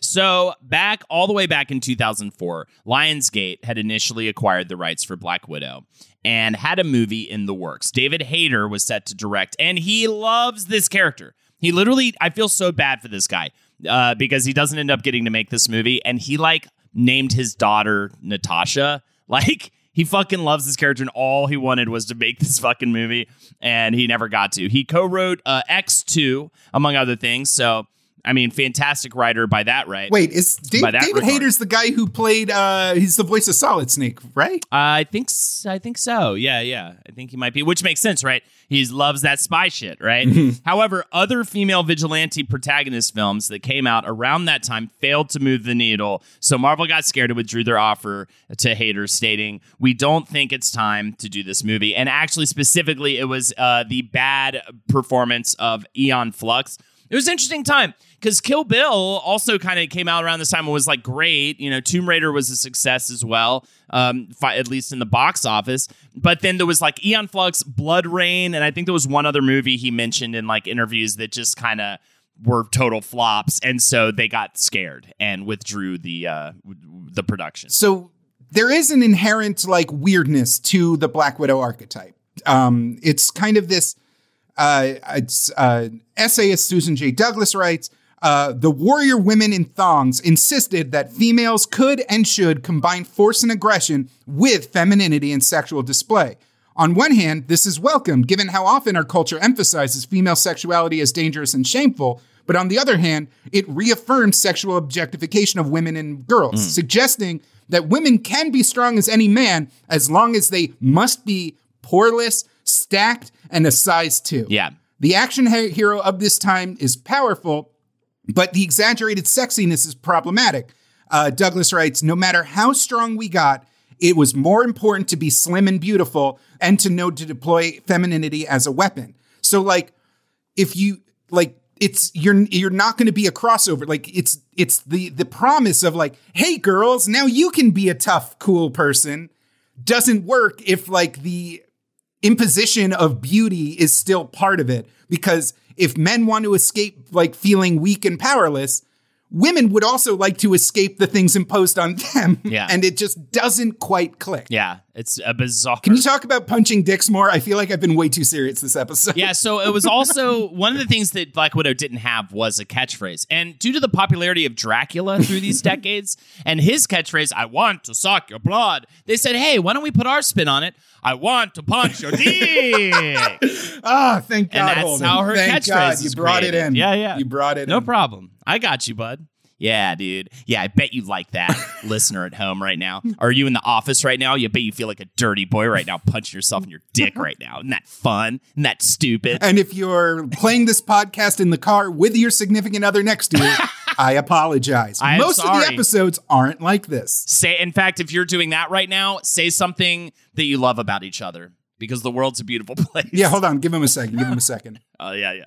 So back all the way back in 2004, Lionsgate had initially acquired the rights for Black Widow and had a movie in the works. David Hayter was set to direct, and he loves this character. He literally, I feel so bad for this guy uh, because he doesn't end up getting to make this movie, and he like named his daughter Natasha. <laughs> Like he fucking loves this character, and all he wanted was to make this fucking movie, and he never got to. He co-wrote uh, X2 among other things. So I mean, fantastic writer by that right. Wait, is Dave, David. Hayter's the guy who played? uh He's the voice of Solid Snake, right? I think I think so. Yeah, yeah. I think he might be, which makes sense, right? He loves that spy shit, right? However, other female vigilante protagonist films that came out around that time failed to move the needle. So Marvel got scared and withdrew their offer to haters, stating, "We don't think it's time to do this movie." And actually, specifically, it was uh, the bad performance of Aeon Flux. It was an interesting time because Kill Bill also kind of came out around this time and was like great. You know, Tomb Raider was a success as well, um, fi- at least in the box office. But then there was like Aeon Flux, BloodRayne, and I think there was one other movie he mentioned in like interviews that just kind of were total flops, and so they got scared and withdrew the uh, the production. So there is an inherent like weirdness to the Black Widow archetype. Um, it's kind of this. Uh, it's uh, essayist Susan J. Douglas writes. Uh, the warrior women in thongs insisted that females could and should combine force and aggression with femininity and sexual display. On one hand, this is welcome, given how often our culture emphasizes female sexuality as dangerous and shameful. But on the other hand, it reaffirms sexual objectification of women and girls, suggesting that women can be strong as any man as long as they must be poreless, stacked, and a size two. Yeah. The action hero of this time is powerful, but the exaggerated sexiness is problematic. Uh, Douglas writes No matter how strong we got, it was more important to be slim and beautiful and to know to deploy femininity as a weapon. So, like, if you like, it's you're you're not going to be a crossover. Like, it's it's the the promise of like, hey, girls, now you can be a tough, cool person. Doesn't work if like the imposition of beauty is still part of it. Because if men want to escape like feeling weak and powerless women would also like to escape the things imposed on them. Yeah. And it just doesn't quite click. Yeah, it's a bizarre. Can you talk about punching dicks more? I feel like I've been way too serious this episode. Yeah, so it was also <laughs> one of the things that Black Widow didn't have was a catchphrase. And due to the popularity of Dracula through these <laughs> decades and his catchphrase, I want to suck your blood, they said, hey, why don't we put our spin on it? I want to punch your <laughs> dick. Ah, thank God. and that's Holden. how her Thank catchphrase God. You brought it in. Yeah, yeah. You brought it No in. No problem. I got you, bud. Yeah, dude. Yeah, I bet you like that, <laughs> listener at home right now. Are you in the office right now? You bet you feel like a dirty boy right now, punching yourself in your dick right now. Isn't that fun? Isn't that stupid? And if you're playing this podcast in the car with your significant other next to you, <laughs> I apologize. I am Most of the episodes aren't like this. Say, in fact, if you're doing that right now, say something that you love about each other because the world's a beautiful <laughs> place. Yeah, hold on. Give him a second. Give him a second. Oh, yeah, yeah.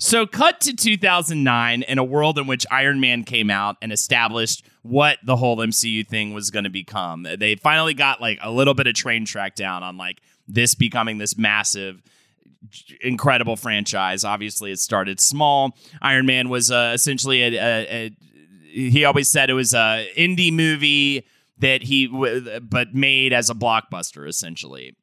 So, cut to 2009 in a world in which Iron Man came out and established what the whole MCU thing was going to become. They finally got like a little bit of train track down on like this becoming this massive incredible franchise. Obviously, it started small. Iron Man was uh, essentially a, a, a. He always said it was a indie movie that he, w- but made as a blockbuster, essentially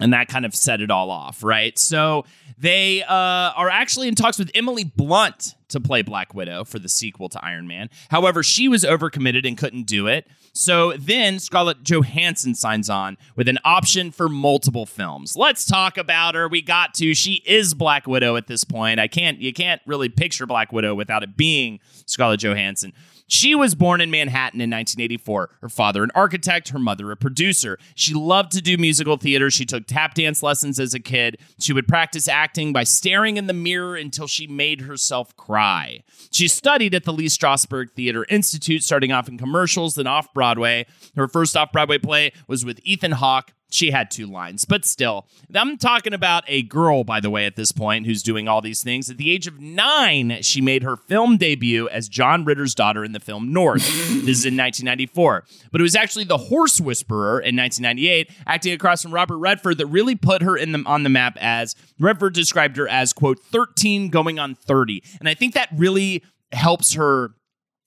and that kind of set it all off, right? So they uh, are actually in talks with Emily Blunt to play Black Widow for the sequel to Iron Man. However, she was overcommitted and couldn't do it. So then Scarlett Johansson signs on with an option for multiple films. Let's talk about her. We got to. She is Black Widow at this point. I can't. You can't really picture Black Widow without it being Scarlett Johansson. She was born in Manhattan in 1984. Her father, an architect, her mother, a producer. She loved to do musical theater. She took tap dance lessons as a kid. She would practice acting by staring in the mirror until she made herself cry. She studied at the Lee Strasberg Theater Institute, starting off in commercials, then off Broadway. Her first off Broadway play was with Ethan Hawke. She had two lines, but still. I'm talking about a girl, by the way, at this point, who's doing all these things. At the age of nine, she made her film debut as John Ritter's daughter in the film North. <laughs> this is in 1994. But it was actually The Horse Whisperer in 1998, acting across from Robert Redford, that really put her in the, on the map as Redford described her as, quote, 13 going on 30. And I think that really helps her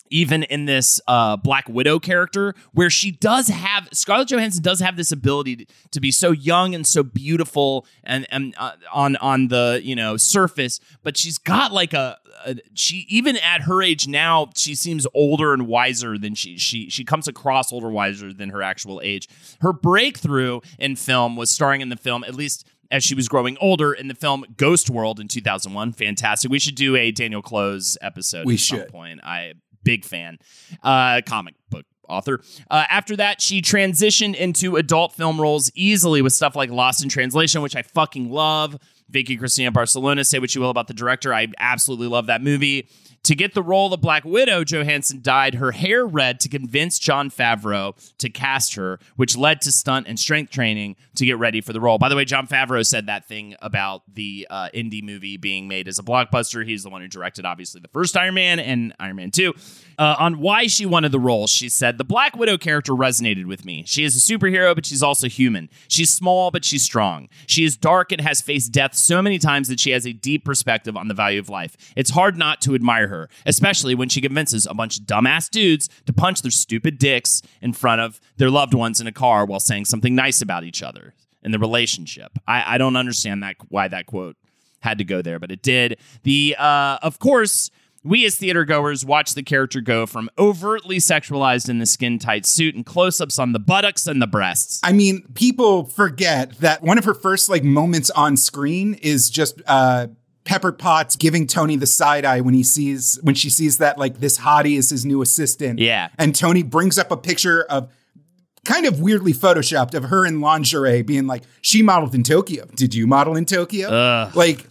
even in this uh, Black Widow character, where she does have Scarlett Johansson does have this ability to, to be so young and so beautiful and, and uh, on on the you know surface, but she's got like a, a she even at her age now she seems older and wiser than she she she comes across older wiser than her actual age. Her breakthrough in film was starring in the film at least as she was growing older in the film Ghost World in 2001. Fantastic. We should do a Daniel Clowes episode We at some should. point. I big fan. Uh comic book author. Uh, after that, she transitioned into adult film roles easily with stuff like Lost in Translation, which I fucking love. Vicky Cristina Barcelona, say what you will about the director. I absolutely love that movie. To get the role of Black Widow, Johansson dyed her hair red to convince Jon Favreau to cast her, which led to stunt and strength training to get ready for the role. By the way, Jon Favreau said that thing about the uh, indie movie being made as a blockbuster. He's the one who directed, obviously, the first Iron Man and Iron Man 2. Uh, on why she wanted the role, she said, The Black Widow character resonated with me. She is a superhero, but she's also human. She's small, but she's strong. She is dark and has faced death so many times that she has a deep perspective on the value of life. It's hard not to admire her, especially when she convinces a bunch of dumbass dudes to punch their stupid dicks in front of their loved ones in a car while saying something nice about each other in the relationship. I, I don't understand that why that quote had to go there, but it did. The uh, of course we as theater goers watch the character go from overtly sexualized in the skin tight suit and close ups on the buttocks and the breasts. I mean, people forget that one of her first like moments on screen is just uh Pepper Potts giving Tony the side eye when he sees when she sees that like this hottie is his new assistant. Yeah. And Tony brings up a picture of kind of weirdly photoshopped of her in lingerie being like, she modeled in Tokyo. Did you model in Tokyo? Ugh. Like,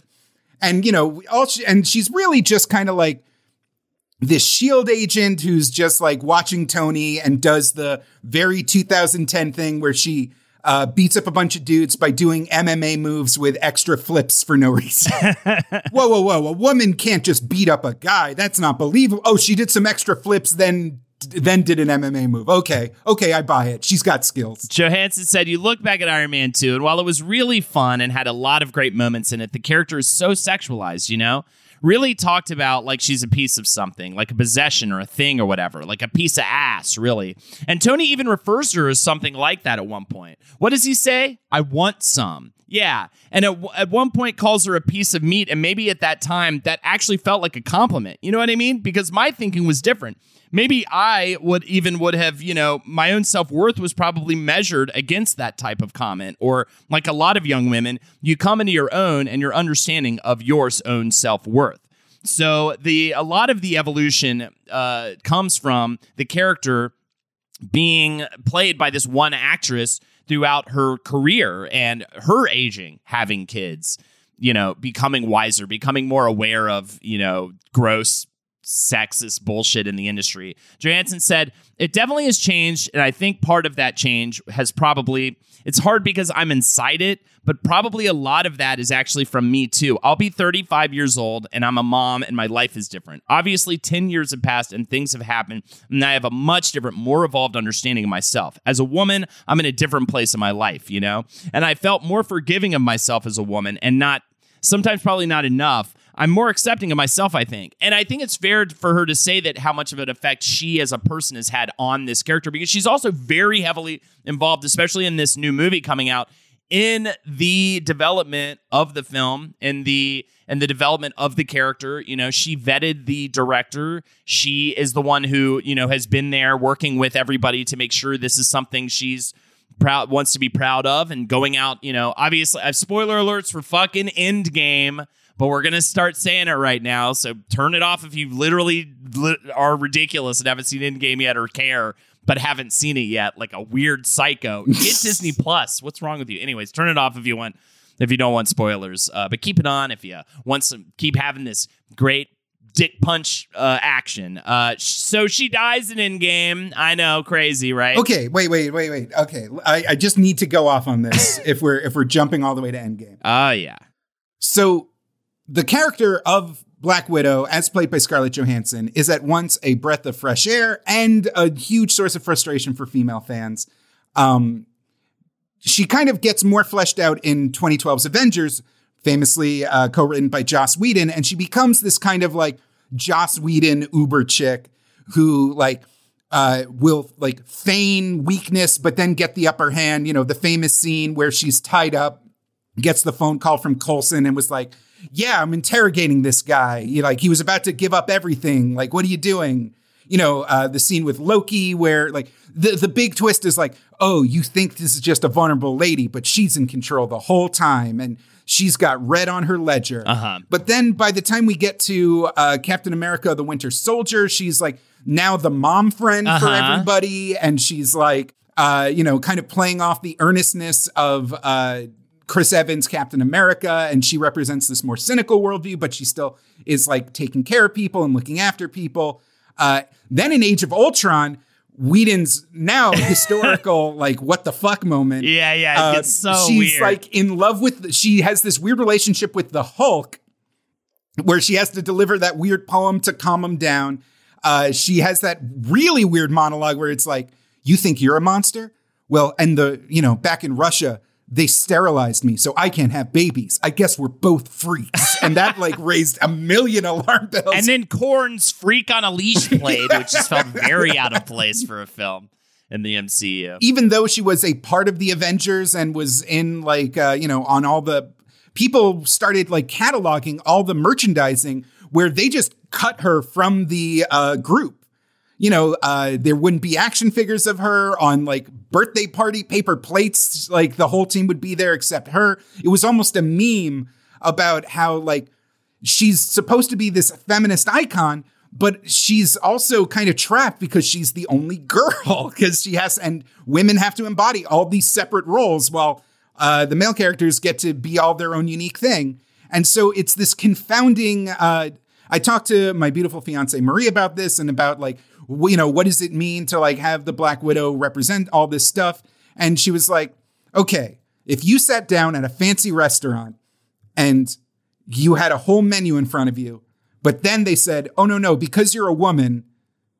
and you know, all she, and she's really just kind of like this shield agent who's just like watching Tony and does the very 2010 thing where she uh, beats up a bunch of dudes by doing MMA moves with extra flips for no reason. <laughs> whoa, whoa, whoa! A woman can't just beat up a guy. That's not believable. Oh, she did some extra flips, then then did an MMA move. Okay, okay, I buy it. She's got skills. Johansson said, You look back at Iron Man 2, and while it was really fun and had a lot of great moments in it, the character is so sexualized, you know? Really talked about like she's a piece of something, like a possession or a thing or whatever, like a piece of ass, really. And Tony even refers to her as something like that at one point. What does he say? I want some. Yeah. And at, at one point calls her a piece of meat. And maybe at that time, that actually felt like a compliment. You know what I mean? Because my thinking was different maybe I would even would have, you know, my own self worth was probably measured against that type of comment. Or like a lot of young women, you come into your own and your understanding of your own self worth. So the a lot of the evolution uh, comes from the character being played by this one actress throughout her career and her aging, having kids, you know, becoming wiser, becoming more aware of, you know, gross sexist bullshit in the industry. Johansson said, It definitely has changed. And I think part of that change has probably, it's hard because I'm inside it, but probably a lot of that is actually from me too. I'll be 35 years old and I'm a mom and my life is different. Obviously, 10 years have passed and things have happened. And I have a much different, more evolved understanding of myself. As a woman, I'm in a different place in my life, you know? And I felt more forgiving of myself as a woman and not, sometimes probably not enough I'm more accepting of myself, I think. And I think it's fair for her to say that how much of an effect she as a person has had on this character because she's also very heavily involved, especially in this new movie coming out, in the development of the film and the and the development of the character. You know, she vetted the director. She is the one who, you know, has been there working with everybody to make sure this is something she's proud wants to be proud of and going out, you know, obviously I've spoiler alerts for fucking Endgame but we're gonna start saying it right now. So turn it off if you literally li- are ridiculous and haven't seen Endgame yet or care, but haven't seen it yet, like a weird psycho. <laughs> Get Disney Plus. What's wrong with you? Anyways, turn it off if you want. If you don't want spoilers, uh, but keep it on if you want some. Keep having this great dick punch uh, action. Uh, so she dies in Endgame. I know, crazy, right? Okay, wait, wait, wait, wait. Okay, I, I just need to go off on this <laughs> if we're if we're jumping all the way to Endgame. Oh yeah. So the character of Black Widow, as played by Scarlett Johansson, is at once a breath of fresh air and a huge source of frustration for female fans. Um, she kind of gets more fleshed out in 2012's Avengers, famously uh, co-written by Joss Whedon, and she becomes this kind of like Joss Whedon Uber chick who like uh, will like feign weakness, but then get the upper hand. You know, the famous scene where she's tied up, gets the phone call from Coulson, and was like yeah, I'm interrogating this guy. You like he was about to give up everything. Like, what are you doing? You know, uh, the scene with Loki where like the the big twist is like, oh, you think this is just a vulnerable lady, but she's in control the whole time, and she's got red on her ledger. Uh-huh. But then by the time we get to uh, Captain America: The Winter Soldier, she's like now the mom friend uh-huh. for everybody, and she's like. Uh, you know, kind of playing off the earnestness of uh, Chris Evans, Captain America, and she represents this more cynical worldview, but she still is like taking care of people and looking after people. Uh, then in Age of Ultron, Whedon's now <laughs> historical, like what the fuck moment. Yeah, yeah, it uh, so she's weird. like in love with. She has this weird relationship with the Hulk, where she has to deliver that weird poem to calm him down. Uh, she has that really weird monologue where it's like, "You think you're a monster? Well, and the you know back in Russia." They sterilized me so I can't have babies. I guess we're both freaks. <laughs> And that like raised a million alarm bells. And then Korn's Freak on a Leash <laughs> played, which just felt very out of place for a film in the MCU. Even though she was a part of the Avengers and was in like, uh, you know, on all the people started like cataloging all the merchandising where they just cut her from the uh, group. You know, uh, there wouldn't be action figures of her on like birthday party paper plates. Like the whole team would be there except her. It was almost a meme about how like she's supposed to be this feminist icon, but she's also kind of trapped because she's the only girl <laughs> because she has and women have to embody all these separate roles while uh, the male characters get to be all their own unique thing and so it's this confounding uh, i talked to my beautiful fiance marie about this and about like you know what does it mean to like have the black widow represent all this stuff and she was like okay if you sat down at a fancy restaurant and you had a whole menu in front of you but then they said, oh, no, no, because you're a woman,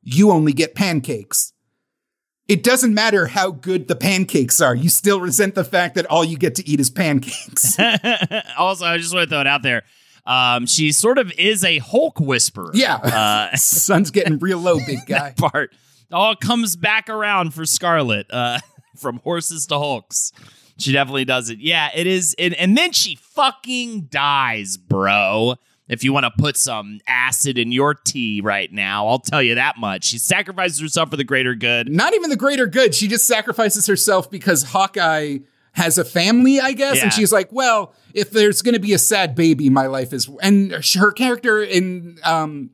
you only get pancakes. It doesn't matter how good the pancakes are. You still resent the fact that all you get to eat is pancakes. <laughs> also, I just want to throw it out there. Um, she sort of is a Hulk whisperer. Yeah. Uh, <laughs> <laughs> Sun's getting real low, big guy. part all comes back around for Scarlett uh, <laughs> from horses to Hulks. She definitely does it. Yeah, it is. And, and then she fucking dies, bro if you want to put some acid in your tea right now. I'll tell you that much. She sacrifices herself for the greater good. Not even the greater good. She just sacrifices herself because Hawkeye has a family, I guess. Yeah. And she's like, well, if there's going to be a sad baby, my life is. And her character in um,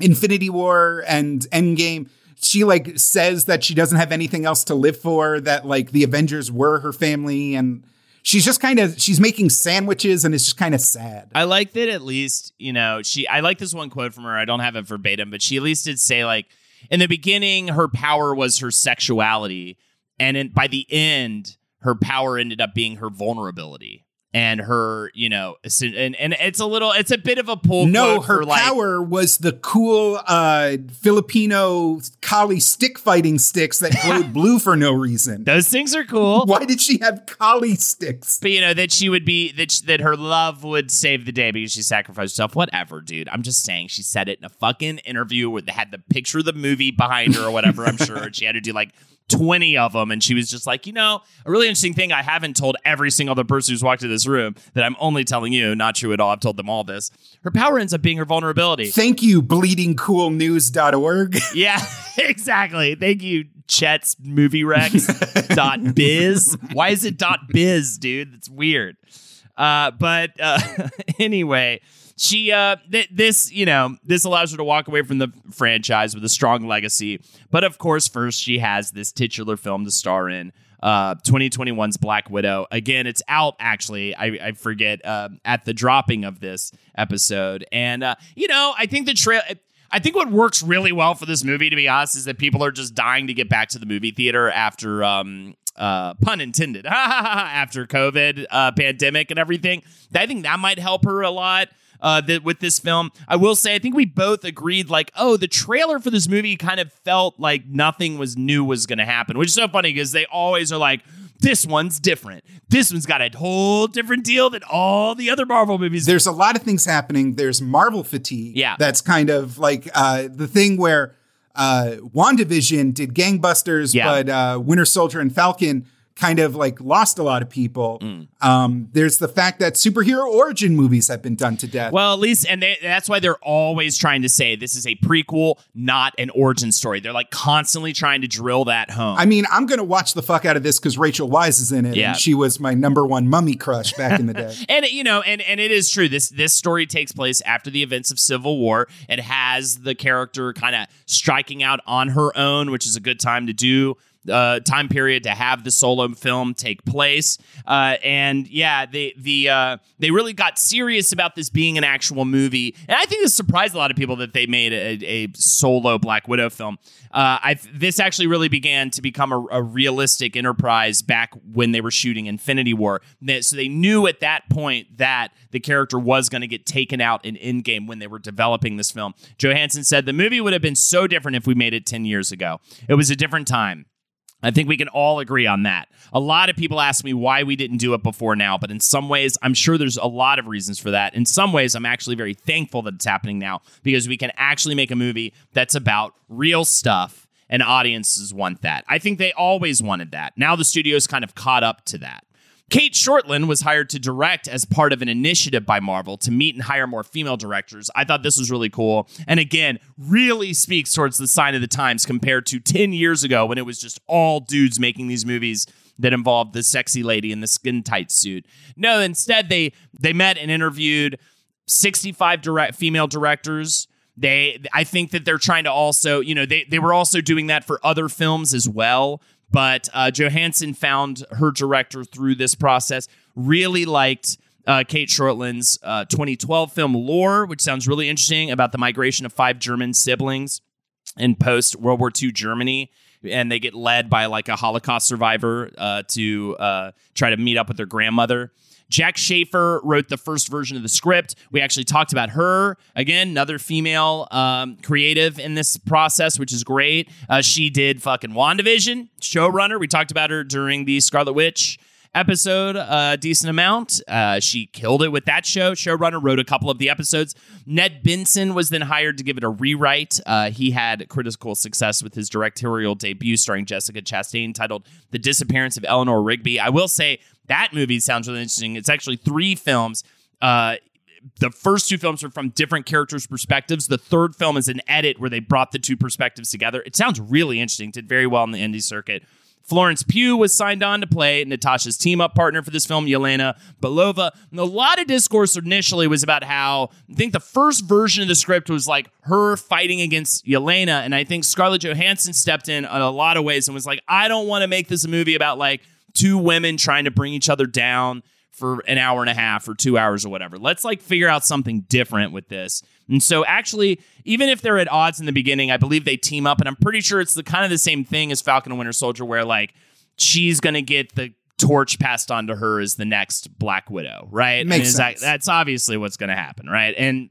Infinity War and Endgame, she like says that she doesn't have anything else to live for, that like the Avengers were her family. And she's just kind of she's making sandwiches and it's just kind of sad. I like that at least, you know, she I like this one quote from her. I don't have it verbatim, but she at least did say like in the beginning her power was her sexuality and in, by the end her power ended up being her vulnerability and her, you know, and and it's a little, it's a bit of a pull. No, her like, power was the cool uh Filipino Kali stick fighting sticks that glowed <laughs> blue for no reason. Those things are cool. Why did she have Kali sticks? But you know that she would be that that her love would save the day because she sacrificed herself. Whatever, dude. I'm just saying. She said it in a fucking interview where they had the picture of the movie behind her or whatever. I'm sure <laughs> she had to do like 20 of them. And she was just like, you know, a really interesting thing I haven't told every single other person who's walked into this room that I'm only telling you, not true at all. I've told them all this. Her power ends up being her vulnerability. Thank you, bleedingcoolnews.org. <laughs> yeah, exactly. Thank you, Chet's movie rex dot biz. <laughs> Why is it dot biz, dude? That's weird. Uh, but uh, <laughs> anyway, she uh th- this you know this allows her to walk away from the franchise with a strong legacy. But of course first she has this titular film to star in uh 2021's black widow. Again it's out actually. I, I forget uh, at the dropping of this episode. And uh you know i think the trail I think what works really well for this movie, to be honest, is that people are just dying to get back to the movie theater after um, uh, pun intended, <laughs> after COVID uh, pandemic and everything. I think that might help her a lot uh, that with this film. I will say, I think we both agreed, like, oh, the trailer for this movie kind of felt like nothing was new was going to happen, which is so funny because they always are like, this one's different. This one's got a whole different deal than all the other Marvel movies. There's a lot of things happening. There's Marvel fatigue. Yeah. That's kind of like uh, the thing where uh, WandaVision did gangbusters, yeah. but uh, Winter Soldier and Falcon kind of like lost a lot of people. Mm. Um, there's the fact that superhero origin movies have been done to death. Well, at least, and they, that's why they're always trying to say this is a prequel, not an origin story. They're like constantly trying to drill that home. I mean, I'm going to watch the fuck out of this because Rachel Weisz is in it, yeah. and she was my number one mummy crush back in the day. <laughs> and you know, and and it is true. This this story takes place after the events of Civil War. It has the character kind of striking out on her own, which is a good time to do uh, time period to have the solo film take place. Uh, and yeah, they the uh, they really got serious about this being an actual movie. And I think this surprised a lot of people that they made a, a solo Black Widow film. Uh, I this actually really began to become a, a, realistic enterprise back when they were shooting Infinity War. So they knew at that point that the character was going to get taken out in Endgame when they were developing this film. Johansson said the movie would have been so different if we made it ten years ago. It was a different time. I think we can all agree on that. A lot of people ask me why we didn't do it before now, but in some ways, I'm sure there's a lot of reasons for that. In some ways, I'm actually very thankful that it's happening now because we can actually make a movie that's about real stuff and audiences want that. I think they always wanted that. Now the studio's kind of caught up to that. Cate Shortland was hired to direct as part of an initiative by Marvel to meet and hire more female directors. I thought this was really cool. And again, really speaks towards the sign of the times compared to 10 years ago when it was just all dudes making these movies that involved the sexy lady in the skin tight suit. No, instead they they met and interviewed 65 direct female directors. They I think that they're trying to also, you know, they they were also doing that for other films as well. But uh, Johansson found her director through this process. Really liked uh, Cate Shortland's uh, 2012 film Lore, which sounds really interesting about the migration of five German siblings in post World War II Germany. And they get led by like a Holocaust survivor uh, to uh, try to meet up with their grandmother. Jac Schaeffer wrote the first version of the script. We actually talked about her again, another female um, creative in this process, which is great. Uh, she did fucking WandaVision, showrunner. We talked about her during the Scarlet Witch episode a decent amount. Uh, she killed it with that show. Showrunner wrote a couple of the episodes. Ned Benson was then hired to give it a rewrite. Uh, he had critical success with his directorial debut starring Jessica Chastain titled The Disappearance of Eleanor Rigby. I will say that movie sounds really interesting. It's actually three films. Uh, the first two films are from different characters' perspectives. The third film is an edit where they brought the two perspectives together. It sounds really interesting. Did very well in the indie circuit. Florence Pugh was signed on to play Natasha's team up partner for this film, Yelena Belova. And a lot of discourse initially was about how I think the first version of the script was like her fighting against Yelena. And I think Scarlett Johansson stepped in in a lot of ways and was like, I don't want to make this a movie about like two women trying to bring each other down for an hour and a half or two hours or whatever. Let's like figure out something different with this. And so actually, even if they're at odds in the beginning, I believe they team up, and I'm pretty sure it's the kind of the same thing as Falcon and Winter Soldier, where like she's gonna get the torch passed on to her as the next Black Widow, right? Makes sense. That, that's obviously what's gonna happen, right? And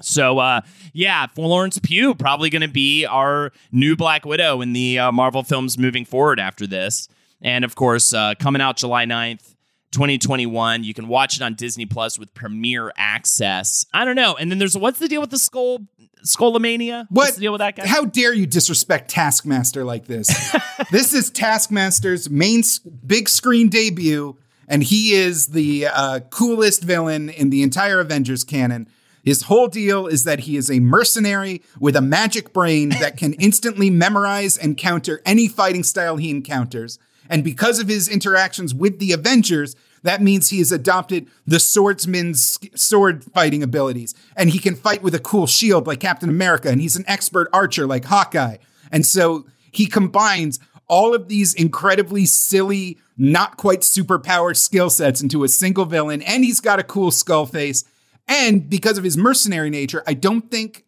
so, uh, yeah, Florence Pugh probably going to be our new Black Widow in the uh, Marvel films moving forward after this. And of course, uh, coming out July 9th, 2021. You can watch it on Disney Plus with Premiere Access. I don't know. And then there's what's the deal with the Skull Skullomania? What's the deal with that guy? How dare you disrespect Taskmaster like this? <laughs> this is Taskmaster's main big screen debut, and he is the uh, coolest villain in the entire Avengers canon. His whole deal is that he is a mercenary with a magic brain that can <laughs> instantly memorize and counter any fighting style he encounters. And because of his interactions with the Avengers, that means he has adopted the swordsman's sword fighting abilities. And he can fight with a cool shield like Captain America. And he's an expert archer like Hawkeye. And so he combines all of these incredibly silly, not quite superpowered skill sets into a single villain. And he's got a cool skull face. And because of his mercenary nature, I don't think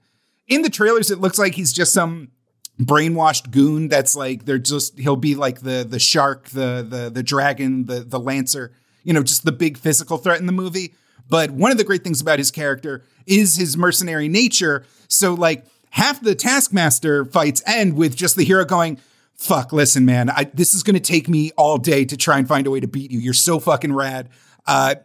in the trailers it looks like he's just some brainwashed goon that's like they're just he'll be like the the shark the the the dragon the the lancer you know just the big physical threat in the movie. But one of the great things about his character is his mercenary nature. So like half the taskmaster fights end with just the hero going fuck listen man I, this is going to take me all day to try and find a way to beat you. You're so fucking rad. Uh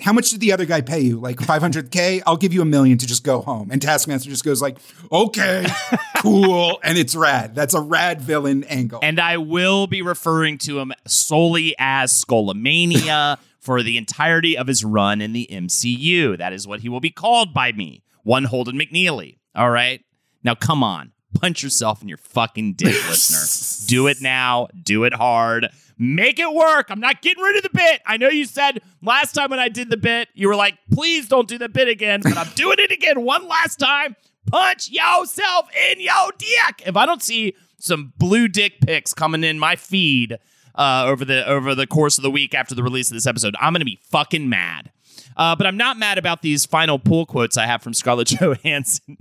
how much did the other guy pay you? Like <laughs> 500k? I'll give you a million to just go home. And Taskmaster just goes like, "Okay, <laughs> cool." And it's rad. That's a rad villain angle. And I will be referring to him solely as Skullomania <laughs> for the entirety of his run in the MCU. That is what he will be called by me, one Holden McNeely. All right. Now, come on. Punch yourself in your fucking dick, listener. Do it now. Do it hard. Make it work. I'm not getting rid of the bit. I know you said last time when I did the bit, you were like, please don't do the bit again, but I'm doing it again one last time. Punch yourself in your dick. If I don't see some blue dick pics coming in my feed uh, over the over the course of the week after the release of this episode, I'm gonna be fucking mad. Uh, but I'm not mad about these final pull quotes I have from Scarlett <laughs> Johansson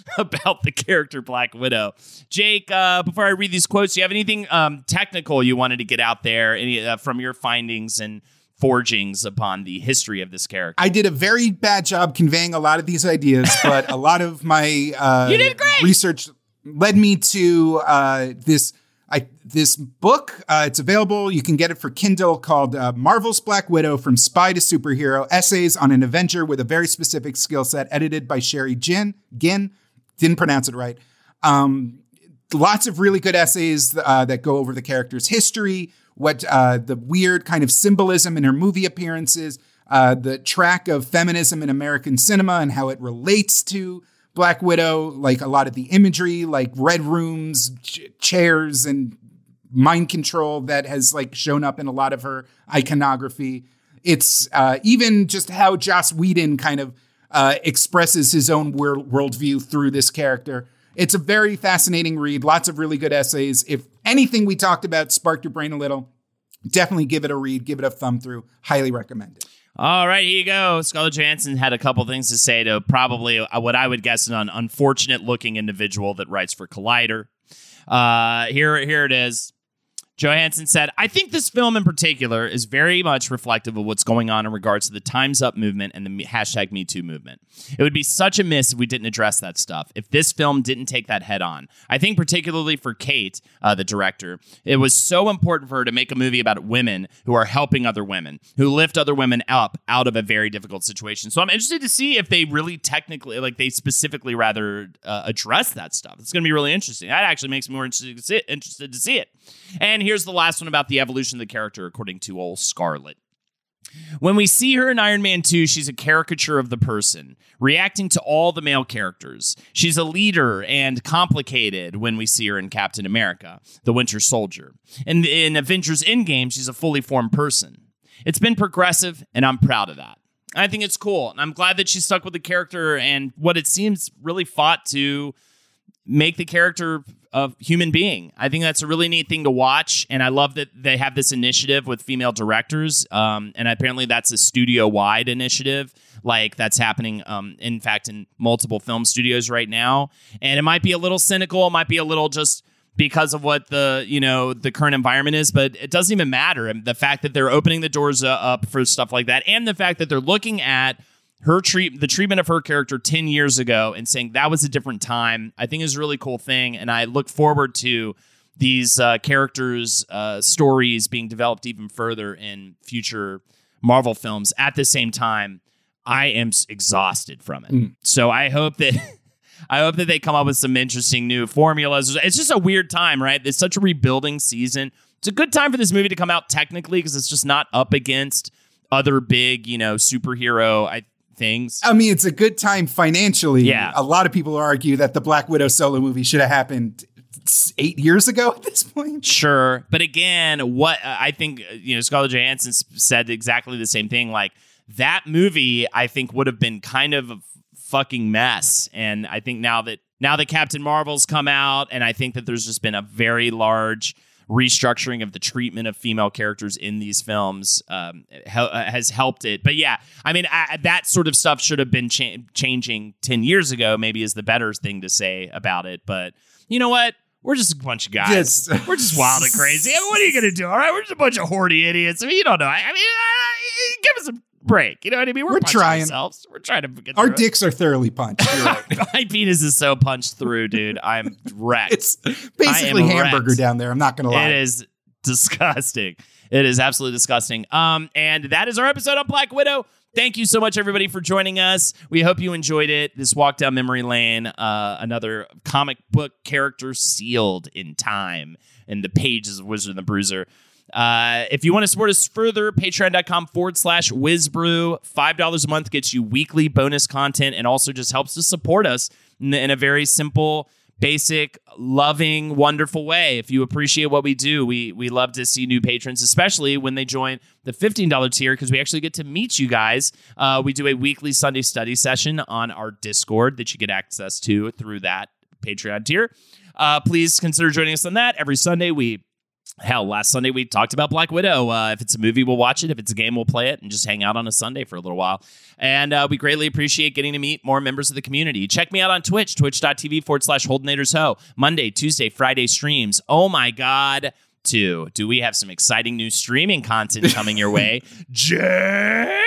<laughs> about the character Black Widow. Jake, uh, before I read these quotes, do you have anything um, technical you wanted to get out there any, uh, from your findings and forgings upon the history of this character? I did a very bad job conveying a lot of these ideas, <laughs> but a lot of my uh, You did great! research led me to uh, this. I, this book, uh, it's available. You can get it for Kindle called uh, Marvel's Black Widow From Spy to Superhero Essays on an Avenger with a Very Specific Skill Set, edited by Sherry. Ginn. Didn't pronounce it right. Um, lots of really good essays uh, that go over the character's history, what uh, the weird kind of symbolism in her movie appearances, uh, the track of feminism in American cinema and how it relates to Black Widow, like a lot of the imagery, like red rooms, ch- chairs, and mind control that has like shown up in a lot of her iconography. It's uh, even just how Joss Whedon kind of uh, expresses his own world worldview through this character. It's a very fascinating read. Lots of really good essays. If anything we talked about sparked your brain a little, definitely give it a read. Give it a thumb through. Highly recommend it. All right, here you go. Scarlett Johansson had a couple things to say to probably uh, what I would guess an unfortunate looking individual that writes for Collider. Uh, here, here it is. Johansson said, I think this film in particular is very much reflective of what's going on in regards to the Time's Up movement and the hashtag Me Too movement. It would be such a miss if we didn't address that stuff, if this film didn't take that head on. I think, particularly for Cate, uh, the director, it was so important for her to make a movie about women who are helping other women, who lift other women up out of a very difficult situation. So I'm interested to see if they really technically, like they specifically rather uh, address that stuff. It's going to be really interesting. That actually makes me more interested to see it. Interested to see it. And here's the last one about the evolution of the character, according to old Scarlett. When we see her in Iron Man 2, she's a caricature of the person, reacting to all the male characters. She's a leader and complicated when we see her in Captain America, the Winter Soldier. And in Avengers Endgame, she's a fully formed person. It's been progressive, and I'm proud of that. I think it's cool. And I'm glad that she stuck with the character and what it seems really fought to make the character a human being. I think that's a really neat thing to watch, and I love that they have this initiative with female directors. Um, and apparently, that's a studio-wide initiative, like that's happening. Um, in fact, in multiple film studios right now, and it might be a little cynical. It might be a little just because of what the you know the current environment is but it doesn't even matter and the fact that they're opening the doors uh, up for stuff like that and the fact that they're looking at her treat the treatment of her character 10 years ago and saying that was a different time i think is a really cool thing and i look forward to these uh, characters uh, stories being developed even further in future marvel films at the same time i am exhausted from it mm. so i hope that <laughs> I hope that they come up with some interesting new formulas. It's just a weird time, right? It's such a rebuilding season. It's a good time for this movie to come out technically because it's just not up against other big, you know, superhero. I things. I mean, it's a good time financially. Yeah. A lot of people argue that the Black Widow solo movie should have happened eight years ago at this point. Sure. But again, what uh, I think, you know, Scarlett Johansson said exactly the same thing. Like, that movie, I think, would have been kind of a fucking mess. And I think now that now that Captain Marvel's come out, and I think that there's just been a very large restructuring of the treatment of female characters in these films um, ha- has helped it. But yeah, I mean, I, that sort of stuff should have been cha- changing 10 years ago, maybe is the better thing to say about it. But you know what? We're just a bunch of guys. Yes. <laughs> We're just wild and crazy. I mean, what are you going to do? All right. We're just a bunch of horny idiots. I mean, you don't know. I mean, uh, give us some break. You know what I mean? We're, We're trying. Ourselves. We're trying to get Our dicks it. are thoroughly punched. Right. <laughs> My penis is so punched through, dude. I'm <laughs> wrecked. It's <laughs> basically hamburger wrecked. down there. I'm not going to lie. It is disgusting. It is absolutely disgusting. Um, and that is our episode on Black Widow. Thank you so much, everybody, for joining us. We hope you enjoyed it. This walk down memory lane, uh, another comic book character sealed in time in the pages of Wizard and the Bruiser. Uh, if you want to support us further, patreon.com forward slash WizBru. $5 a month gets you weekly bonus content and also just helps to support us in, in a very simple, basic, loving, wonderful way. If you appreciate what we do, we we love to see new patrons, especially when they join the $15 tier, because we actually get to meet you guys. Uh, we do a weekly Sunday study session on our Discord that you get access to through that Patreon tier. Uh, please consider joining us on that. Every Sunday, we Hell, last Sunday we talked about Black Widow. Uh, if it's a movie, we'll watch it. If it's a game, we'll play it and just hang out on a Sunday for a little while. And uh, we greatly appreciate getting to meet more members of the community. Check me out on Twitch, twitch.tv forward slash Holdenators Ho. Monday, Tuesday, Friday streams. Oh my God. Two. Do we have some exciting new streaming content coming your way? <laughs> Jake!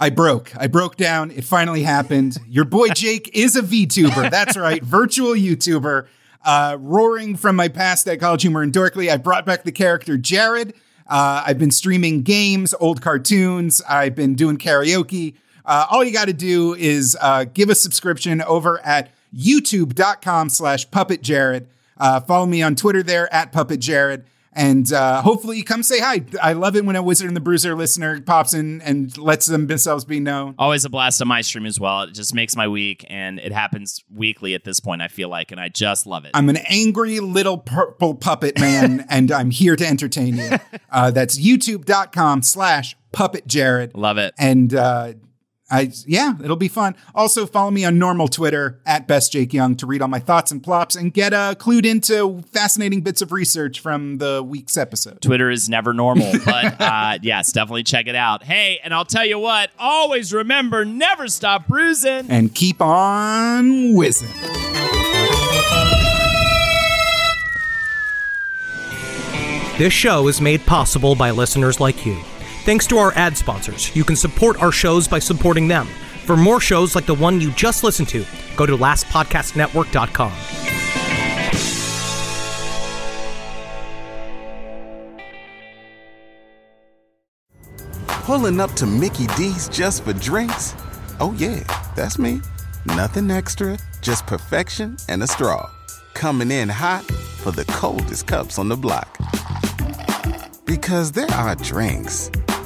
I broke. I broke down. It finally happened. Your boy Jake is a VTuber. That's right. Virtual YouTuber. Uh, roaring from my past at College Humor and Dorkly, I brought back the character Jared. Uh, I've been streaming games, old cartoons. I've been doing karaoke. Uh, all you got to do is uh, give a subscription over at youtube.com slash puppet jared. Uh, follow me on Twitter there at puppet jared. And uh, hopefully, come say hi. I love it when a Wizard and the Bruiser listener pops in and lets themselves be known. Always a blast on my stream as well. It just makes my week, and it happens weekly at this point, I feel like, and I just love it. I'm an angry little purple puppet man, <laughs> and I'm here to entertain you. Uh, that's youtube.com slash puppet Jared. Love it. And uh, I yeah, it'll be fun. Also, follow me on normal Twitter at best Jake Young to read all my thoughts and plops and get uh, clued into fascinating bits of research from the week's episode. Twitter is never normal, <laughs> but uh, yes, definitely check it out. Hey, and I'll tell you what, always remember, never stop bruising and keep on whizzing. This show is made possible by listeners like you. Thanks to our ad sponsors, you can support our shows by supporting them. For more shows like the one you just listened to, go to lastpodcastnetwork.com. Pulling up to Mickey D's just for drinks? Oh, yeah, that's me. Nothing extra, just perfection and a straw. Coming in hot for the coldest cups on the block. Because there are drinks